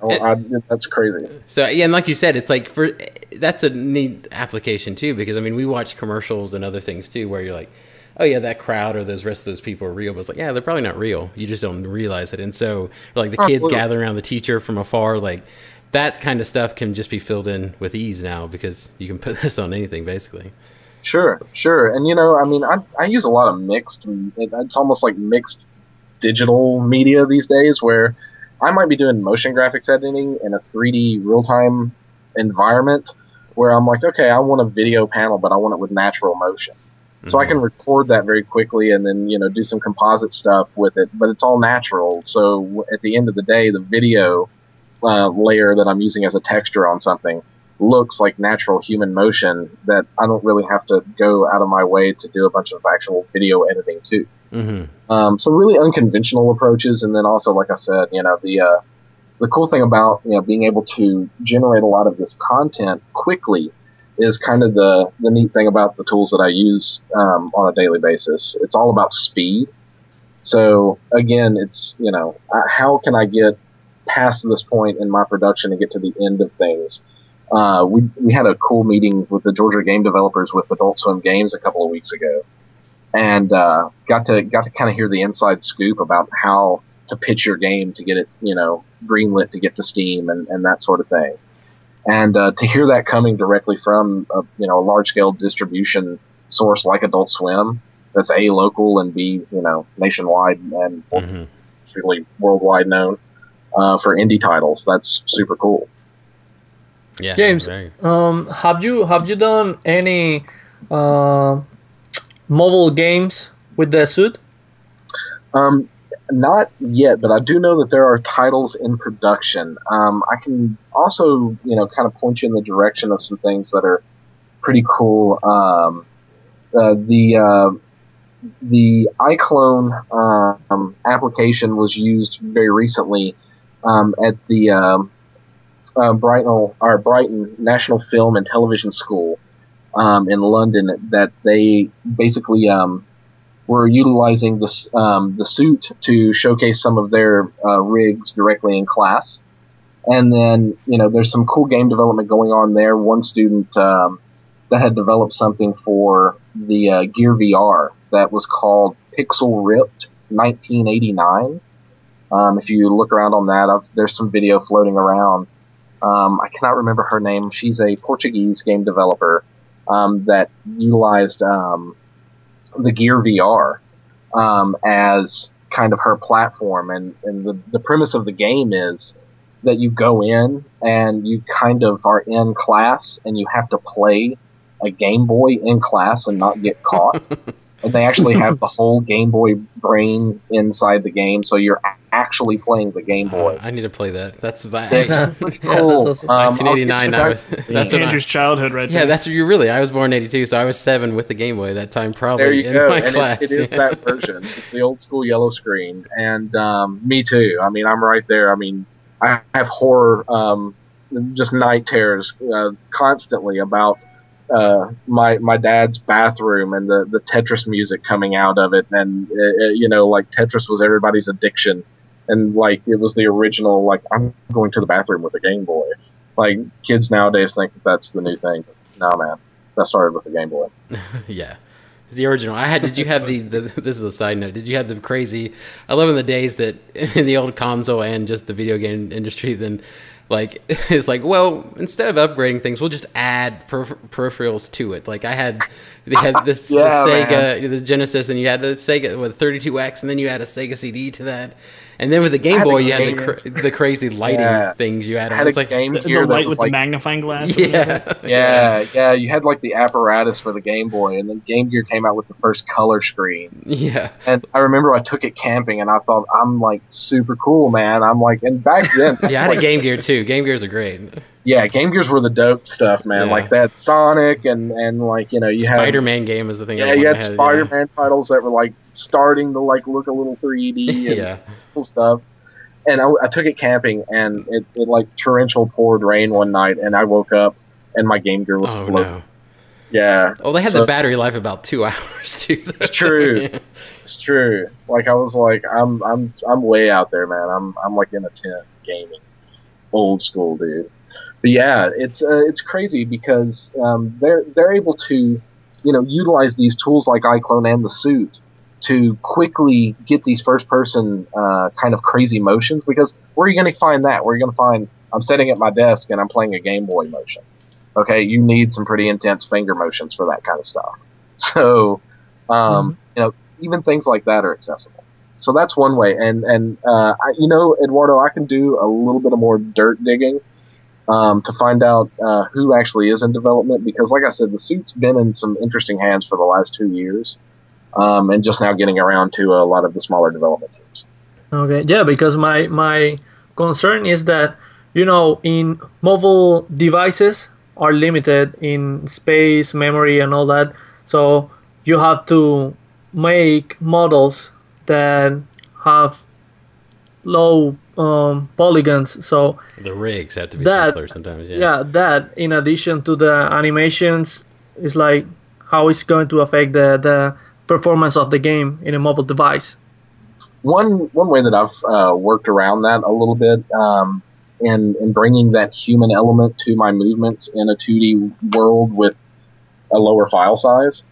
[SPEAKER 3] Oh, I, that's crazy.
[SPEAKER 4] So yeah, and like you said, it's like for that's a neat application too because I mean we watch commercials and other things too where you're like, oh yeah, that crowd or those rest of those people are real, but it's like yeah, they're probably not real. You just don't realize it. And so like the kids
[SPEAKER 3] Absolutely.
[SPEAKER 4] gathering around the teacher from afar, like that kind of stuff can just be filled in with ease now because you can put [laughs] this on anything basically.
[SPEAKER 3] Sure, sure. And you know, I mean, I I use a lot of mixed. It's almost like mixed digital media these days, where I might be doing motion graphics editing in a 3D real time environment, where I'm like, okay, I want a video panel, but I want it with natural motion. So I can record that very quickly and then you know do some composite stuff with it, but it's all natural. So at the end of the day, the video uh, layer that I'm using as a texture on something looks like natural human motion that I don't really have to go out of my way to do a bunch of actual video editing too.
[SPEAKER 4] Mm-hmm.
[SPEAKER 3] Um, so really unconventional approaches, and then also, like I said, you know the uh, the cool thing about you know being able to generate a lot of this content quickly is kind of the the neat thing about the tools that I use um, on a daily basis. It's all about speed. So again, it's you know how can I get past this point in my production and get to the end of things. Uh, we we had a cool meeting with the Georgia game developers with Adult Swim Games a couple of weeks ago, and uh, got to got to kind of hear the inside scoop about how to pitch your game to get it you know greenlit to get to Steam and, and that sort of thing. And uh, to hear that coming directly from a, you know a large scale distribution source like Adult Swim, that's a local and b you know nationwide and
[SPEAKER 4] Mm-hmm.
[SPEAKER 3] really worldwide known uh, for indie titles. That's super cool.
[SPEAKER 4] Yeah,
[SPEAKER 2] James, um, have you have you done any uh, mobile games with the suit?
[SPEAKER 3] Um, not yet, but I do know that there are titles in production. Um, I can also, you know, kind of point you in the direction of some things that are pretty cool. Um, uh, the uh, the iClone um, application was used very recently um, at the um, uh, Brighton or Brighton National Film and Television School um, in London. That they basically were utilizing this um, the suit to showcase some of their uh, rigs directly in class. And then you know there's some cool game development going on there. One student um, that had developed something for the uh, Gear VR that was called Pixel Ripped 1989. Um, if you look around on that, I've, there's some video floating around. Um, I cannot remember her name. She's a Portuguese game developer um, that utilized um, the Gear VR um, as kind of her platform. And, and the, the premise of the game is that you go in and you kind of are in class and you have to play a Game Boy in class and not get caught. [laughs] and they actually [laughs] have the whole Game Boy brain inside the game, so you're actually playing the Game Boy.
[SPEAKER 4] Uh, I need to play that. That's that.
[SPEAKER 3] It's pretty cool. [laughs]
[SPEAKER 2] awesome.
[SPEAKER 3] Um,
[SPEAKER 4] 1989. I was, that's when I,
[SPEAKER 5] Andrew's childhood, right
[SPEAKER 4] yeah,
[SPEAKER 5] there.
[SPEAKER 4] that's you really. I was born in '82, so I was seven with the Game Boy that time, probably
[SPEAKER 3] There you
[SPEAKER 4] in
[SPEAKER 3] go.
[SPEAKER 4] my
[SPEAKER 3] And it-
[SPEAKER 4] class.
[SPEAKER 3] it is that [laughs] version. It's the old school yellow screen, and um, me too. I mean, I'm right there. I mean, I have horror, um, just night terrors uh, constantly about uh, my my dad's bathroom and the the Tetris music coming out of it, and uh, uh, you know, like Tetris was everybody's addiction, and like it was the original. Like I'm going to the bathroom with a Game Boy. Like kids nowadays think that that's the new thing. No, man, that started with the Game Boy. [laughs]
[SPEAKER 4] yeah. It's the original. I had. Did you have the, the? This is a side note. Did you have the crazy? I love in the days that [laughs] in the old console and just the video game industry. Then, like [laughs] it's like, well, instead of upgrading things, we'll just add per- peripherals to it. Like I had, they had this [laughs]
[SPEAKER 3] Yeah,
[SPEAKER 4] the Sega,
[SPEAKER 3] man.
[SPEAKER 4] the Genesis, and you had the Sega with 32X, and then you had a Sega CD to that, and then with the Game Boy, you had the cra- the crazy lighting
[SPEAKER 3] Yeah.
[SPEAKER 4] things you had.
[SPEAKER 3] I
[SPEAKER 4] on.
[SPEAKER 3] had a
[SPEAKER 4] It's like,
[SPEAKER 3] Game
[SPEAKER 5] the,
[SPEAKER 3] Gear
[SPEAKER 5] the light with
[SPEAKER 3] like
[SPEAKER 5] the magnifying glass.
[SPEAKER 4] yeah, [laughs]
[SPEAKER 3] Yeah, yeah, you had like the apparatus for the Game Boy, and then Game Gear came out with the first color screen.
[SPEAKER 4] yeah.
[SPEAKER 3] And I remember I took it camping, and I thought I'm like super cool, man. I'm like, and back then, [laughs]
[SPEAKER 4] Yeah, I had a Game Gear too. Game Gears are great.
[SPEAKER 3] yeah, Game Gears were the dope stuff, man.
[SPEAKER 4] Yeah.
[SPEAKER 3] Like that Sonic, and and like you know you had
[SPEAKER 4] Spider-Man game is the thing.
[SPEAKER 3] yeah,
[SPEAKER 4] I
[SPEAKER 3] you
[SPEAKER 4] wanted
[SPEAKER 3] had Spider-Man titles that were like starting to like look a little 3D [laughs] and
[SPEAKER 4] yeah.
[SPEAKER 3] Cool stuff. And I, I took it camping, and it, it like torrential poured rain one night, and I woke up, and my Game Gear was
[SPEAKER 4] Oh
[SPEAKER 3] floating.
[SPEAKER 4] no.
[SPEAKER 3] Yeah,
[SPEAKER 4] Oh, they had
[SPEAKER 3] So-
[SPEAKER 4] the battery life about two [laughs] hours too.
[SPEAKER 3] It's true. [laughs] It's true. Like I was like, I'm I'm I'm way out there, man. I'm I'm like in a tent gaming, old school dude. But yeah, it's uh, it's crazy because um, they're they're able to, you know, utilize these tools like iClone and the suit to quickly get these first person uh, kind of crazy motions. Because where are you going to find that? Where are you going to find? I'm sitting at my desk and I'm playing a Game Boy motion. Okay, you need some pretty intense finger motions for that kind of stuff. [laughs] So, um, you know, even things like that are accessible. So that's one way. And and uh, I, you know, Eduardo, I can do a little bit of more dirt digging um, to find out uh, who actually is in development because, like I said, the suit's been in some interesting hands for the last two years, um, and just now getting around to a lot of the smaller development teams.
[SPEAKER 2] Okay, yeah, because my my concern is that you know in mobile devices are limited in space, memory, and all that. So you have to make models that have low um, polygons. So
[SPEAKER 4] The rigs have to be
[SPEAKER 2] That-
[SPEAKER 4] simpler sometimes. Yeah.
[SPEAKER 2] yeah, that in addition to the animations is like how it's going to affect the the performance of the game in a mobile device.
[SPEAKER 3] one one way that I've uh, worked around that a little bit um, in in bringing that human element to my movements in a 2D world with a lower file size.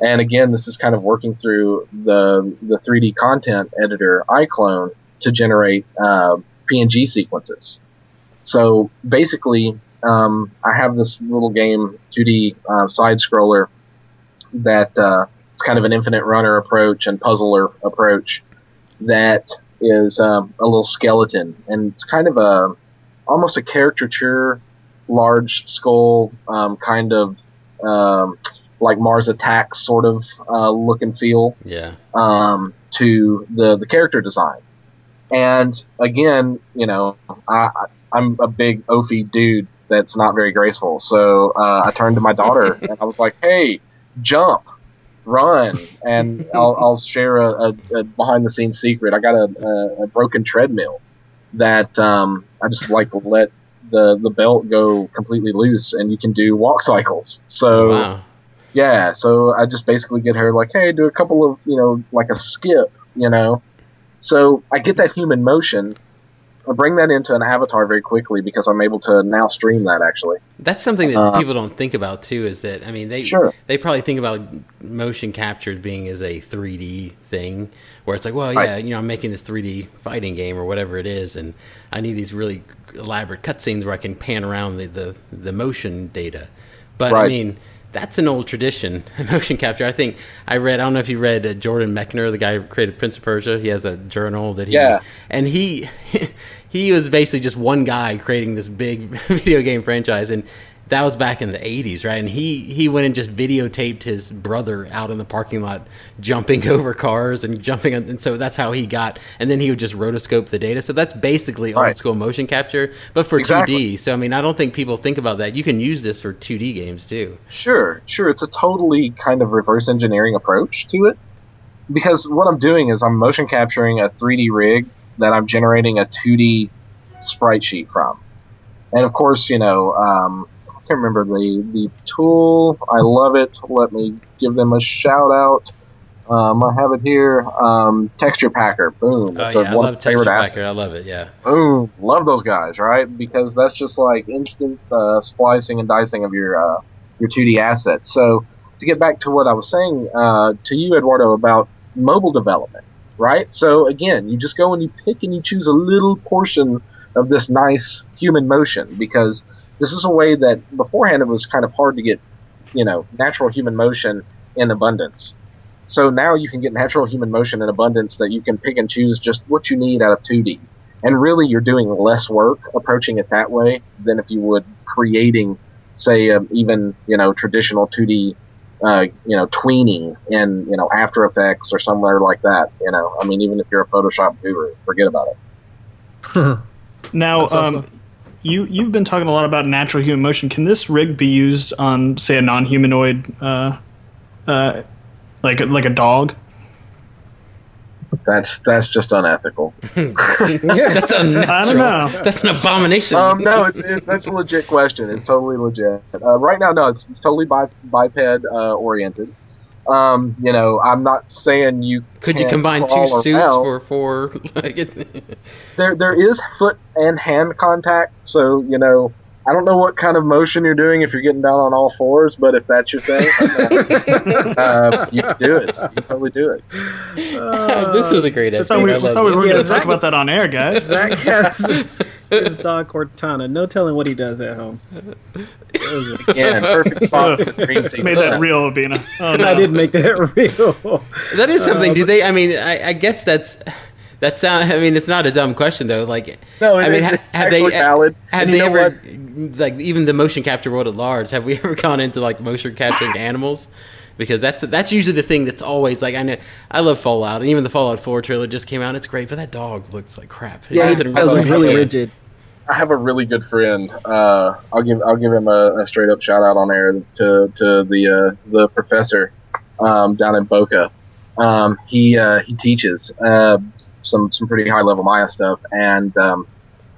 [SPEAKER 3] And again, this is kind of working through the the 3D content editor iClone to generate uh, PNG sequences. So basically, um, I have this little game 2D uh, side scroller that uh, it's kind of an infinite runner approach and puzzler approach that is um, a little skeleton, and it's kind of a almost a caricature, large skull, um, kind of um, like Mars Attacks sort of uh, look and feel
[SPEAKER 4] Yeah.
[SPEAKER 3] um, to the the character design. And again, you know, I, I- I'm a big Ophi dude that's not very graceful. So uh, I turned to my daughter [laughs] and I was like, "Hey, jump, run!" And [laughs] I'll, I'll share a, a, a behind the scenes secret. I got a, a, broken treadmill that um, I just like let the the belt go completely loose, and you can do walk cycles. So.
[SPEAKER 4] wow.
[SPEAKER 3] Yeah, so I just basically get her like, hey, do a couple of, you know, like a skip, you know. So I get that human motion. Bring that into an avatar very quickly because I'm able to now stream that actually.
[SPEAKER 4] That's something that
[SPEAKER 3] Uh,
[SPEAKER 4] people don't think about too. Is that I mean they
[SPEAKER 3] Sure.
[SPEAKER 4] they probably think about motion capture being as a 3D thing, where it's like, well,
[SPEAKER 3] Right.
[SPEAKER 4] yeah, you know, I'm making this 3D fighting game or whatever it is, and I need these really elaborate cutscenes where I can pan around the the, the motion data. But I mean, that's an old tradition, [laughs] motion capture. I think I read. I don't know if you read uh, Jordan Mechner, the guy who created Prince of Persia. He has a journal that he
[SPEAKER 3] Yeah.
[SPEAKER 4] and he [laughs] he was basically just one guy creating this big [laughs] video game franchise and that was back in the 80s right and he he went and just videotaped his brother out in the parking lot jumping [laughs] over cars and jumping on, and so that's how he got and then he would just rotoscope the data so that's basically old school motion capture but for
[SPEAKER 3] Exactly.
[SPEAKER 4] 2d so i mean i don't think people think about that you can use this for 2d games too
[SPEAKER 3] Sure, sure. It's a totally kind of reverse engineering approach to it. Because what I'm doing is I'm motion capturing a 3D rig that I'm generating a 2D sprite sheet from. And of course, you know, um, I can't remember the, the tool. I love it. Let me give them a shout out. Um, I have it here. Um, Texture Packer. Boom.
[SPEAKER 4] oh yeah i love texture packer i love it yeah
[SPEAKER 3] Boom, love those guys, right? Because that's just like instant uh, splicing and dicing of your uh, your 2D assets. So to get back to what I was saying uh, to you, Eduardo, about mobile development, right? So again, you just go and you pick and you choose a little portion of this nice human motion because this is a way that beforehand it was kind of hard to get, you know, natural human motion in abundance. So now you can get natural human motion in abundance that you can pick and choose just what you need out of 2D. And really, you're doing less work approaching it that way than if you would creating, say, um, even you know traditional 2D, uh, you know, tweening in you know After Effects or somewhere like that. You know, I mean, even if you're a Photoshop guru, forget about it. [laughs]
[SPEAKER 5] Now,
[SPEAKER 2] That's
[SPEAKER 5] um, you you've been talking a lot about natural human motion. Can this rig be used on, say, a non-humanoid, uh, uh, like like a dog?
[SPEAKER 3] That's that's just unethical. [laughs] [laughs]
[SPEAKER 4] that's unnatural
[SPEAKER 5] I don't know.
[SPEAKER 4] that's an abomination
[SPEAKER 3] Um, no, it's, it, that's a legit question. It's totally legit. Uh, right now, no, it's, it's totally bi- biped uh, oriented. Um, you know, I'm not saying you
[SPEAKER 4] Could you
[SPEAKER 3] can't
[SPEAKER 4] combine two
[SPEAKER 3] crawl
[SPEAKER 4] suits
[SPEAKER 3] around.
[SPEAKER 4] for four. [laughs]
[SPEAKER 3] There there is foot and hand contact so you know i don't know what kind of motion you're doing if you're getting down on all fours but if that's your thing [laughs] uh, you can do it you can totally do it
[SPEAKER 4] this is a great
[SPEAKER 5] I
[SPEAKER 4] episode.
[SPEAKER 5] thought we,
[SPEAKER 4] I
[SPEAKER 5] I thought we were
[SPEAKER 6] Yeah,
[SPEAKER 5] going to talk about that on air, guys.
[SPEAKER 6] Zach has his dog Cortana. No telling what he does at home. [laughs]
[SPEAKER 3] again perfect spot for [laughs] green
[SPEAKER 5] Made that real, Bina. Oh, no.
[SPEAKER 6] I did make that real.
[SPEAKER 4] That is something. Do they? I mean, I, I guess that's that sound. I mean, it's not a dumb question though. Like,
[SPEAKER 3] No, it
[SPEAKER 4] I mean,
[SPEAKER 3] is-
[SPEAKER 4] ha- have they
[SPEAKER 3] valid.
[SPEAKER 4] have
[SPEAKER 3] And
[SPEAKER 4] they
[SPEAKER 3] you know
[SPEAKER 4] ever like even the motion capture world at large? Have we [laughs] ever gone into like motion capturing animals? Because that's that's usually the thing that's always like I know I love Fallout and even the Fallout Four trailer just came out. It's great, but that dog looks like crap. It
[SPEAKER 6] Yeah,
[SPEAKER 4] is
[SPEAKER 6] he
[SPEAKER 4] an
[SPEAKER 6] does look really rigid.
[SPEAKER 3] I have a really good friend. Uh, I'll give I'll give him a, a straight up shout out on air to to the uh, the professor um, down in Boca. Um, he uh, he teaches uh, some some pretty high level Maya stuff, and um,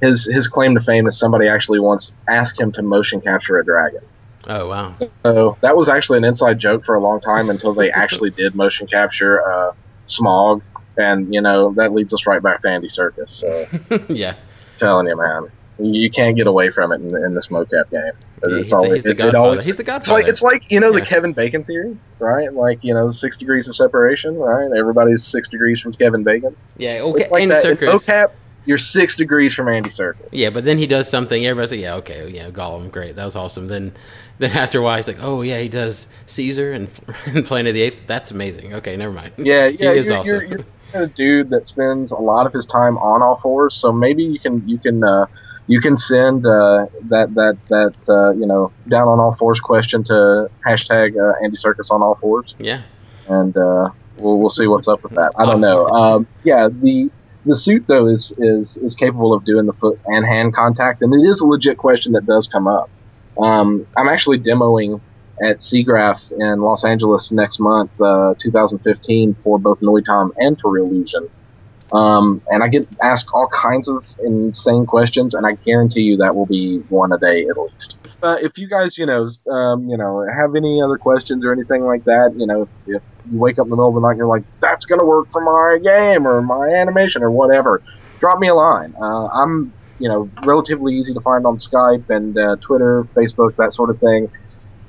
[SPEAKER 3] his his claim to fame is somebody actually once asked him to motion capture a dragon.
[SPEAKER 4] Oh wow,
[SPEAKER 3] So that was actually an inside joke for a long time until they actually [laughs] did motion capture uh, Smaug, and you know that leads us right back to Andy Serkis. So [laughs]
[SPEAKER 4] yeah.
[SPEAKER 3] telling you, man, you can't get away from it in, in this mocap game.
[SPEAKER 4] Yeah,
[SPEAKER 3] It's
[SPEAKER 4] he's, the,
[SPEAKER 3] always
[SPEAKER 4] he's the
[SPEAKER 3] it- it
[SPEAKER 4] Godfather.
[SPEAKER 3] always-
[SPEAKER 4] he's the
[SPEAKER 3] It's
[SPEAKER 4] Godfather.
[SPEAKER 3] like it's like you know the
[SPEAKER 4] Yeah.
[SPEAKER 3] Kevin Bacon theory, right? Like you know six degrees of separation, right? Everybody's six degrees from Kevin Bacon.
[SPEAKER 4] yeah. Okay.
[SPEAKER 3] It's like
[SPEAKER 4] Andy
[SPEAKER 3] that in
[SPEAKER 4] Serkis.
[SPEAKER 3] mocap. You're six degrees from Andy Serkis.
[SPEAKER 4] Yeah, but then he does something. Everybody's like, "Yeah, okay, yeah, Gollum, great, that was awesome." Then, then after a while, he's like, "Oh yeah, he does Caesar and, [laughs] and Planet of the Apes. That's amazing." Okay, never mind.
[SPEAKER 3] yeah, yeah. [laughs]
[SPEAKER 4] he is
[SPEAKER 3] you're,
[SPEAKER 4] awesome.
[SPEAKER 3] you're, you're a dude that spends a lot of his time on all fours, so maybe you can you can uh, you can send uh, that that that uh, you know down on all fours question to hashtag uh, Andy Serkis on all fours,
[SPEAKER 4] Yeah.
[SPEAKER 3] and uh, we'll we'll see what's up with that. I don't know. Um, yeah, the the suit though is is is capable of doing the foot and hand contact, and it is a legit question that does come up. Um, I'm actually demoing at SIGGRAPH in Los Angeles next month, uh, 2015, for both Noitom and for Reallusion. Um, and I get asked all kinds of insane questions, and I guarantee you that will be one a day at least. Uh, if you guys, you know, um, you know, have any other questions or anything like that, you know, if, if you wake up in the middle of the night and you're like, "That's gonna work for my game or my animation or whatever," drop me a line. Uh, I'm, you know, relatively easy to find on Skype and uh, Twitter, Facebook, that sort of thing.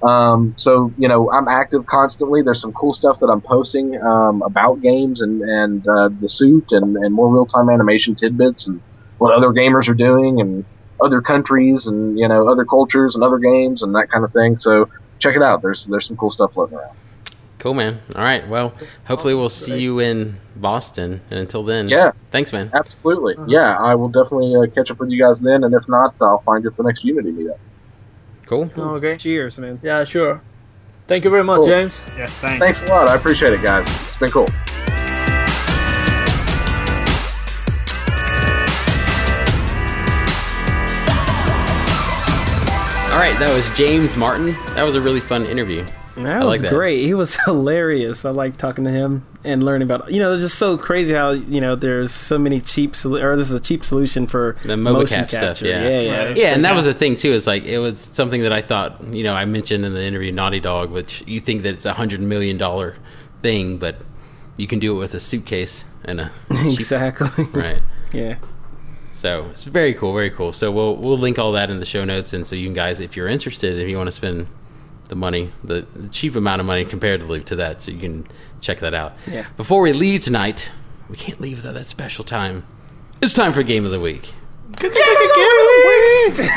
[SPEAKER 3] Um, so you know, I'm active constantly. There's some cool stuff that I'm posting um, about games and and uh, the suit and, and more real time animation tidbits and what other gamers are doing and other countries and you know other cultures and other games and that kind of thing. So check it out. There's there's some cool stuff floating around.
[SPEAKER 4] Cool, man. All right. Well, hopefully we'll see you in Boston. And until then,
[SPEAKER 3] Yeah.
[SPEAKER 4] Thanks, man.
[SPEAKER 3] Absolutely. Yeah, I will definitely uh, catch up with you guys then, and if not, I'll find you at the next Unity meetup.
[SPEAKER 4] Cool.
[SPEAKER 2] Oh, okay.
[SPEAKER 6] Cheers, man.
[SPEAKER 2] Yeah, sure. Thank you very much,
[SPEAKER 3] Cool.
[SPEAKER 2] James.
[SPEAKER 5] Yes, thanks.
[SPEAKER 3] Thanks a lot. I appreciate it, guys. It's been cool.
[SPEAKER 4] All right. That was James Martin. That was a really fun interview.
[SPEAKER 6] That
[SPEAKER 4] I
[SPEAKER 6] was
[SPEAKER 4] like that.
[SPEAKER 6] great. He was [laughs] hilarious. I like talking to him and learning about. You know, it's just so crazy how you know there's so many cheap solu- or this is a cheap solution for
[SPEAKER 4] The
[SPEAKER 6] motion
[SPEAKER 4] MobaCap stuff, yeah.
[SPEAKER 6] yeah, yeah.
[SPEAKER 5] Right.
[SPEAKER 4] Yeah, and that was the thing too. Is like it was something that I thought, you know, I mentioned in the interview, Naughty Dog, which you think that it's a hundred million dollar thing, but you can do it with a suitcase and a [laughs] cheap,
[SPEAKER 6] exactly.
[SPEAKER 4] right. [laughs]
[SPEAKER 6] Yeah.
[SPEAKER 4] So it's very cool, very cool. So we'll we'll link all that in the show notes, and so you guys, if you're interested, if you want to spend the money, the, the cheap amount of money comparatively to that, so you can check that out.
[SPEAKER 6] Yeah.
[SPEAKER 4] Before we leave tonight, we can't leave without that special time. It's time for game of the week.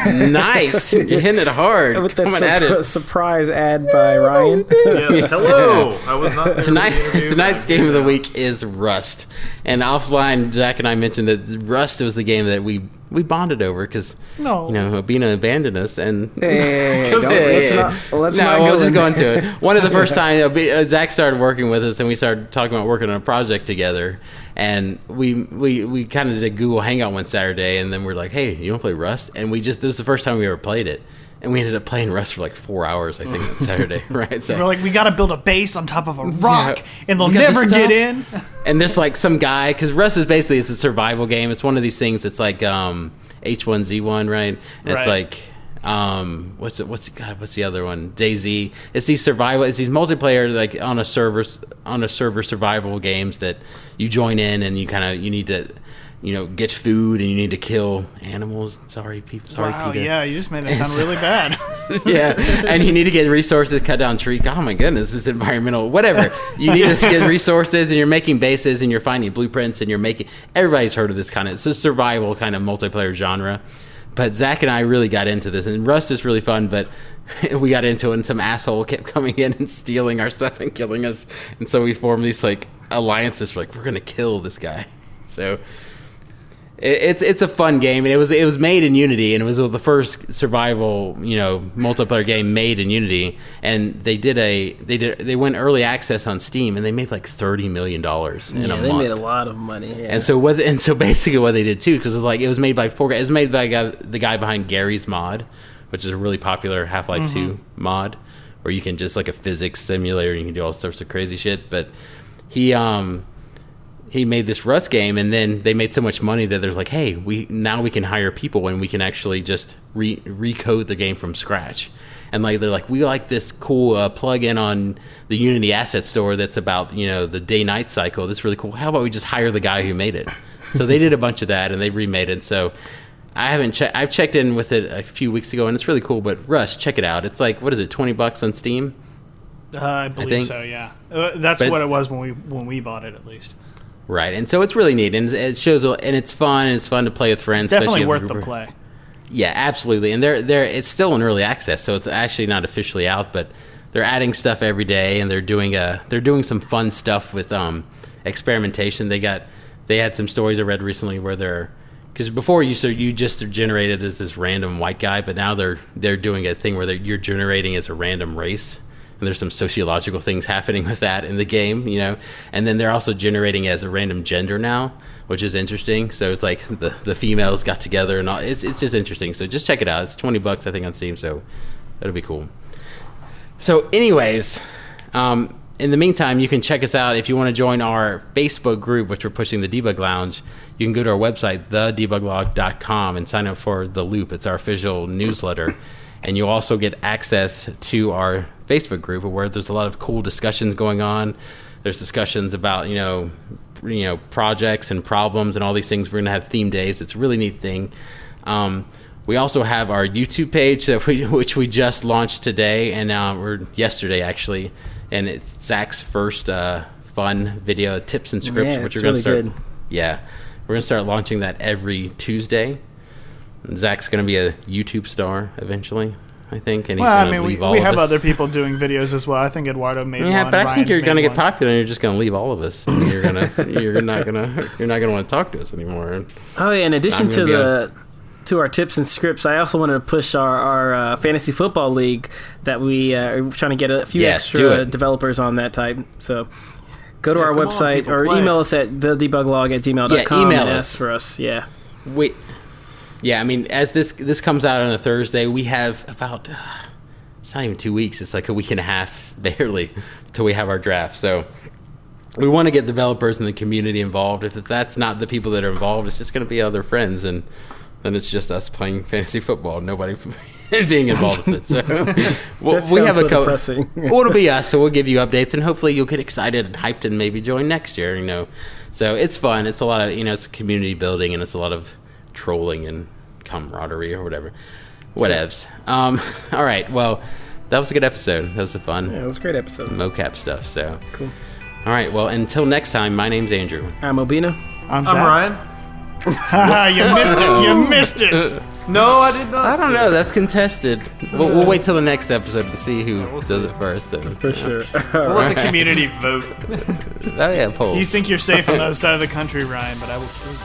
[SPEAKER 4] Nice, you're [laughs] hitting it hard.
[SPEAKER 6] With that
[SPEAKER 4] Coming at
[SPEAKER 6] surpri-
[SPEAKER 4] it.
[SPEAKER 6] surprise ad by Ryan. [laughs]
[SPEAKER 7] Yes, hello. I was not
[SPEAKER 4] Tonight,
[SPEAKER 7] for the interview, [laughs]
[SPEAKER 4] tonight's game of the week is Rust, and offline, Zach and I mentioned that Rust was the game that we we bonded over because
[SPEAKER 5] No.
[SPEAKER 4] you know Abina abandoned us, and
[SPEAKER 6] Hey, don't- let's not let's
[SPEAKER 4] no,
[SPEAKER 6] not
[SPEAKER 4] we'll
[SPEAKER 6] go
[SPEAKER 4] just
[SPEAKER 6] in
[SPEAKER 4] go into it. One of the first time uh, Zach started working with us, and we started talking about working on a project together. And we we we kind of did a Google Hangout one Saturday, and then we're like, "Hey, you want to play Rust?" And we just this was the first time we ever played it, and we ended up playing Rust for like four hours, I think, that [laughs] Saturday, [laughs] right? So
[SPEAKER 5] We're like, we got to build a base on top of a rock,
[SPEAKER 4] Yeah.
[SPEAKER 5] and they'll
[SPEAKER 4] the
[SPEAKER 5] never get in. [laughs]
[SPEAKER 4] and there's like some guy because Rust is basically it's a survival game. It's one of these things. It's like um, H1Z1, right? And it's like um, what's it, what's God? What's the other one? DayZ. It's these survival. It's these multiplayer like on a server on a server survival games that you join in and you kind of you need to. You know, get food and you need to kill animals. Sorry, people. Sorry,
[SPEAKER 5] wow,
[SPEAKER 4] Peter.
[SPEAKER 5] yeah, you just made that sound really bad. [laughs]
[SPEAKER 4] yeah, and you need to get resources, cut down tree. Oh my goodness, this environmental whatever. You need to get resources, and you're making bases, and you're finding blueprints, and you're making. Everybody's heard of this kind of. It's a survival kind of multiplayer genre. But Zach and I really got into this, and Rust is really fun. But [laughs] we got into it, and some asshole [laughs] kept coming in and stealing our stuff and killing us, and so we formed these like alliances. We're like, we're gonna kill this guy. [laughs] So it's it's a fun game, and it was it was made in Unity, and it was the first survival you know multiplayer game made in Unity. And they did a they did they went early access on Steam, and they made like thirty million dollars in
[SPEAKER 6] Yeah,
[SPEAKER 4] a
[SPEAKER 6] they
[SPEAKER 4] month.
[SPEAKER 6] made a lot of money. Yeah.
[SPEAKER 4] And so what? And so basically, what they did too, because it's like it was made by four guys. It was made by a guy, the guy behind Garry's Mod, which is a really popular Half Life Two mod, where you can just like a physics simulator, and you can do all sorts of crazy shit. But he um he made this Rust game, and then they made so much money that there's like, hey, we now we can hire people, and we can actually just re- recode the game from scratch. And like they're like, we like this cool uh, plug-in on the Unity Asset Store that's about you know the day-night cycle. That's really cool. How about we just hire the guy who made it? so they did a bunch of that, and they remade it. So I haven't checked. I've checked in with it a few weeks ago, and it's really cool. But Rust, check it out. It's like what is it, twenty bucks on Steam?
[SPEAKER 5] Uh, I believe
[SPEAKER 4] think-
[SPEAKER 5] so. Yeah, uh, that's
[SPEAKER 4] But-
[SPEAKER 5] what it was when we when we bought it, at least.
[SPEAKER 4] Right, and so it's really neat, and it shows, and it's fun, and it's fun to play with friends.
[SPEAKER 5] Definitely
[SPEAKER 4] especially
[SPEAKER 5] worth the play.
[SPEAKER 4] Yeah, absolutely. And they're they're it's still in early access, so it's actually not officially out, but they're adding stuff every day and they're doing a they're doing some fun stuff with um experimentation. They got they had some stories I read recently where they're because before you so you just are generated as this random white guy, but now they're they're doing a thing where they're, you're generating as a random race, and there's some sociological things happening with that in the game, you know. And then they're also generating as a random gender now, which is interesting. So it's like the the females got together and all. It's it's just interesting. So just check it out. It's twenty bucks I think on Steam, so that'll be cool. So, anyways, um, in the meantime, you can check us out if you want to join our Facebook group, which we're pushing the Debug Lounge. You can go to our website, thedebuglog.com, and sign up for The Loop. It's our official newsletter. And you'll also get access to our Facebook group where there's a lot of cool discussions going on. There's discussions about, you know, you know, projects and problems and all these things. We're going to have theme days. It's a really neat thing. Um, we also have our YouTube page, that we, [laughs] which we just launched today, and uh, or yesterday actually, and it's Zach's first uh, fun video tips and scripts,
[SPEAKER 6] Yeah,
[SPEAKER 4] which we're going to
[SPEAKER 6] really
[SPEAKER 4] start.
[SPEAKER 6] good.
[SPEAKER 4] Yeah, we're going to start launching that every Tuesday. Zach's going to be a YouTube star eventually, I think, and he's
[SPEAKER 5] Well, I
[SPEAKER 4] going to
[SPEAKER 5] mean, we,
[SPEAKER 4] leave all
[SPEAKER 5] we
[SPEAKER 4] of
[SPEAKER 5] have
[SPEAKER 4] us.
[SPEAKER 5] other people doing videos as well. I think Eduardo made
[SPEAKER 4] Yeah,
[SPEAKER 5] one.
[SPEAKER 4] but I think you're going to get popular, and you're just going to leave all of us. And you're going [laughs] to you're not going to you're not going to want to talk to us anymore.
[SPEAKER 6] Oh yeah! In addition to
[SPEAKER 4] gonna
[SPEAKER 6] the to our tips and scripts, I also wanted to push our, our uh, fantasy football league that we uh, are trying to get a few
[SPEAKER 4] Yes,
[SPEAKER 6] extra developers on that type. So go to
[SPEAKER 7] Yeah,
[SPEAKER 6] our
[SPEAKER 7] come on,
[SPEAKER 6] website or
[SPEAKER 7] play.
[SPEAKER 6] email us at thedebuglog at gmail.com
[SPEAKER 4] Yeah, email
[SPEAKER 6] and
[SPEAKER 4] us.
[SPEAKER 6] ask for us. Yeah.
[SPEAKER 4] Wait. Yeah, I mean, as this this comes out on a Thursday, we have about uh, it's not even two weeks. It's like a week and a half, [laughs] barely, till we have our draft. So we want to get developers in the community involved. If that's not the people that are involved, it's just going to be other friends, and then it's just us playing [laughs] fantasy football. Nobody [laughs] being involved with it. So well, we
[SPEAKER 6] sounds
[SPEAKER 4] have
[SPEAKER 6] so
[SPEAKER 4] a co-
[SPEAKER 6] depressing.
[SPEAKER 4] well, it'll be us, so we'll give you updates, and hopefully you'll get excited and hyped and maybe join next year. You know, so it's fun. It's a lot of you know, it's community building, and it's a lot of trolling and camaraderie or whatever. Whatevs. Um, [laughs] all right. Well, that was a good episode. That was a fun
[SPEAKER 6] Yeah, it was a great episode.
[SPEAKER 4] mocap stuff. So
[SPEAKER 6] Cool.
[SPEAKER 4] All right. Well, until next time. My name's Andrew.
[SPEAKER 6] I'm Obina.
[SPEAKER 5] I'm,
[SPEAKER 7] I'm
[SPEAKER 5] Zach.
[SPEAKER 7] Ryan. [laughs]
[SPEAKER 5] you missed it. You missed it. [laughs]
[SPEAKER 7] No, I did not.
[SPEAKER 4] I don't know. That's contested. We'll, we'll wait till the next episode and see who
[SPEAKER 7] we'll
[SPEAKER 4] does
[SPEAKER 7] see.
[SPEAKER 4] it first. And,
[SPEAKER 6] For sure.
[SPEAKER 7] We'll let the community vote.
[SPEAKER 4] oh yeah, polls.
[SPEAKER 5] You think you're safe on the other side of the country, Ryan, but I will kill you.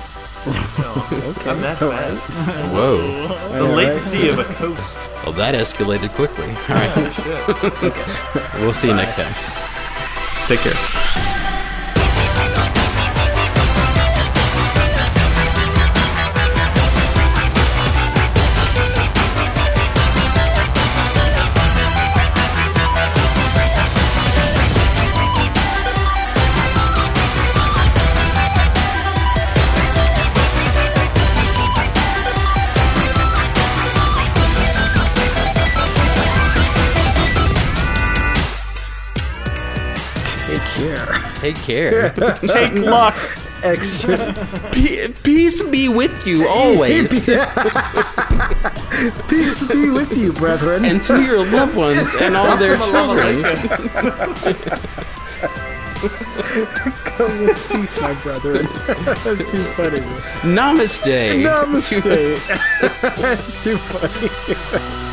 [SPEAKER 7] Oh, no, I'm that fast.
[SPEAKER 4] Whoa.
[SPEAKER 7] The latency of a coast.
[SPEAKER 4] Well, that escalated quickly. All right. Oh, [laughs] we'll see you next time.
[SPEAKER 6] Take care.
[SPEAKER 4] Take care. [laughs]
[SPEAKER 5] Take [laughs] luck.
[SPEAKER 6] Extra. [laughs]
[SPEAKER 4] Pe- Peace be with you always.
[SPEAKER 6] Peace be with you, brethren.
[SPEAKER 4] and to your loved ones and all their children.
[SPEAKER 6] Come with peace, my brethren. That's too funny.
[SPEAKER 4] Namaste.
[SPEAKER 6] Namaste. That's too funny.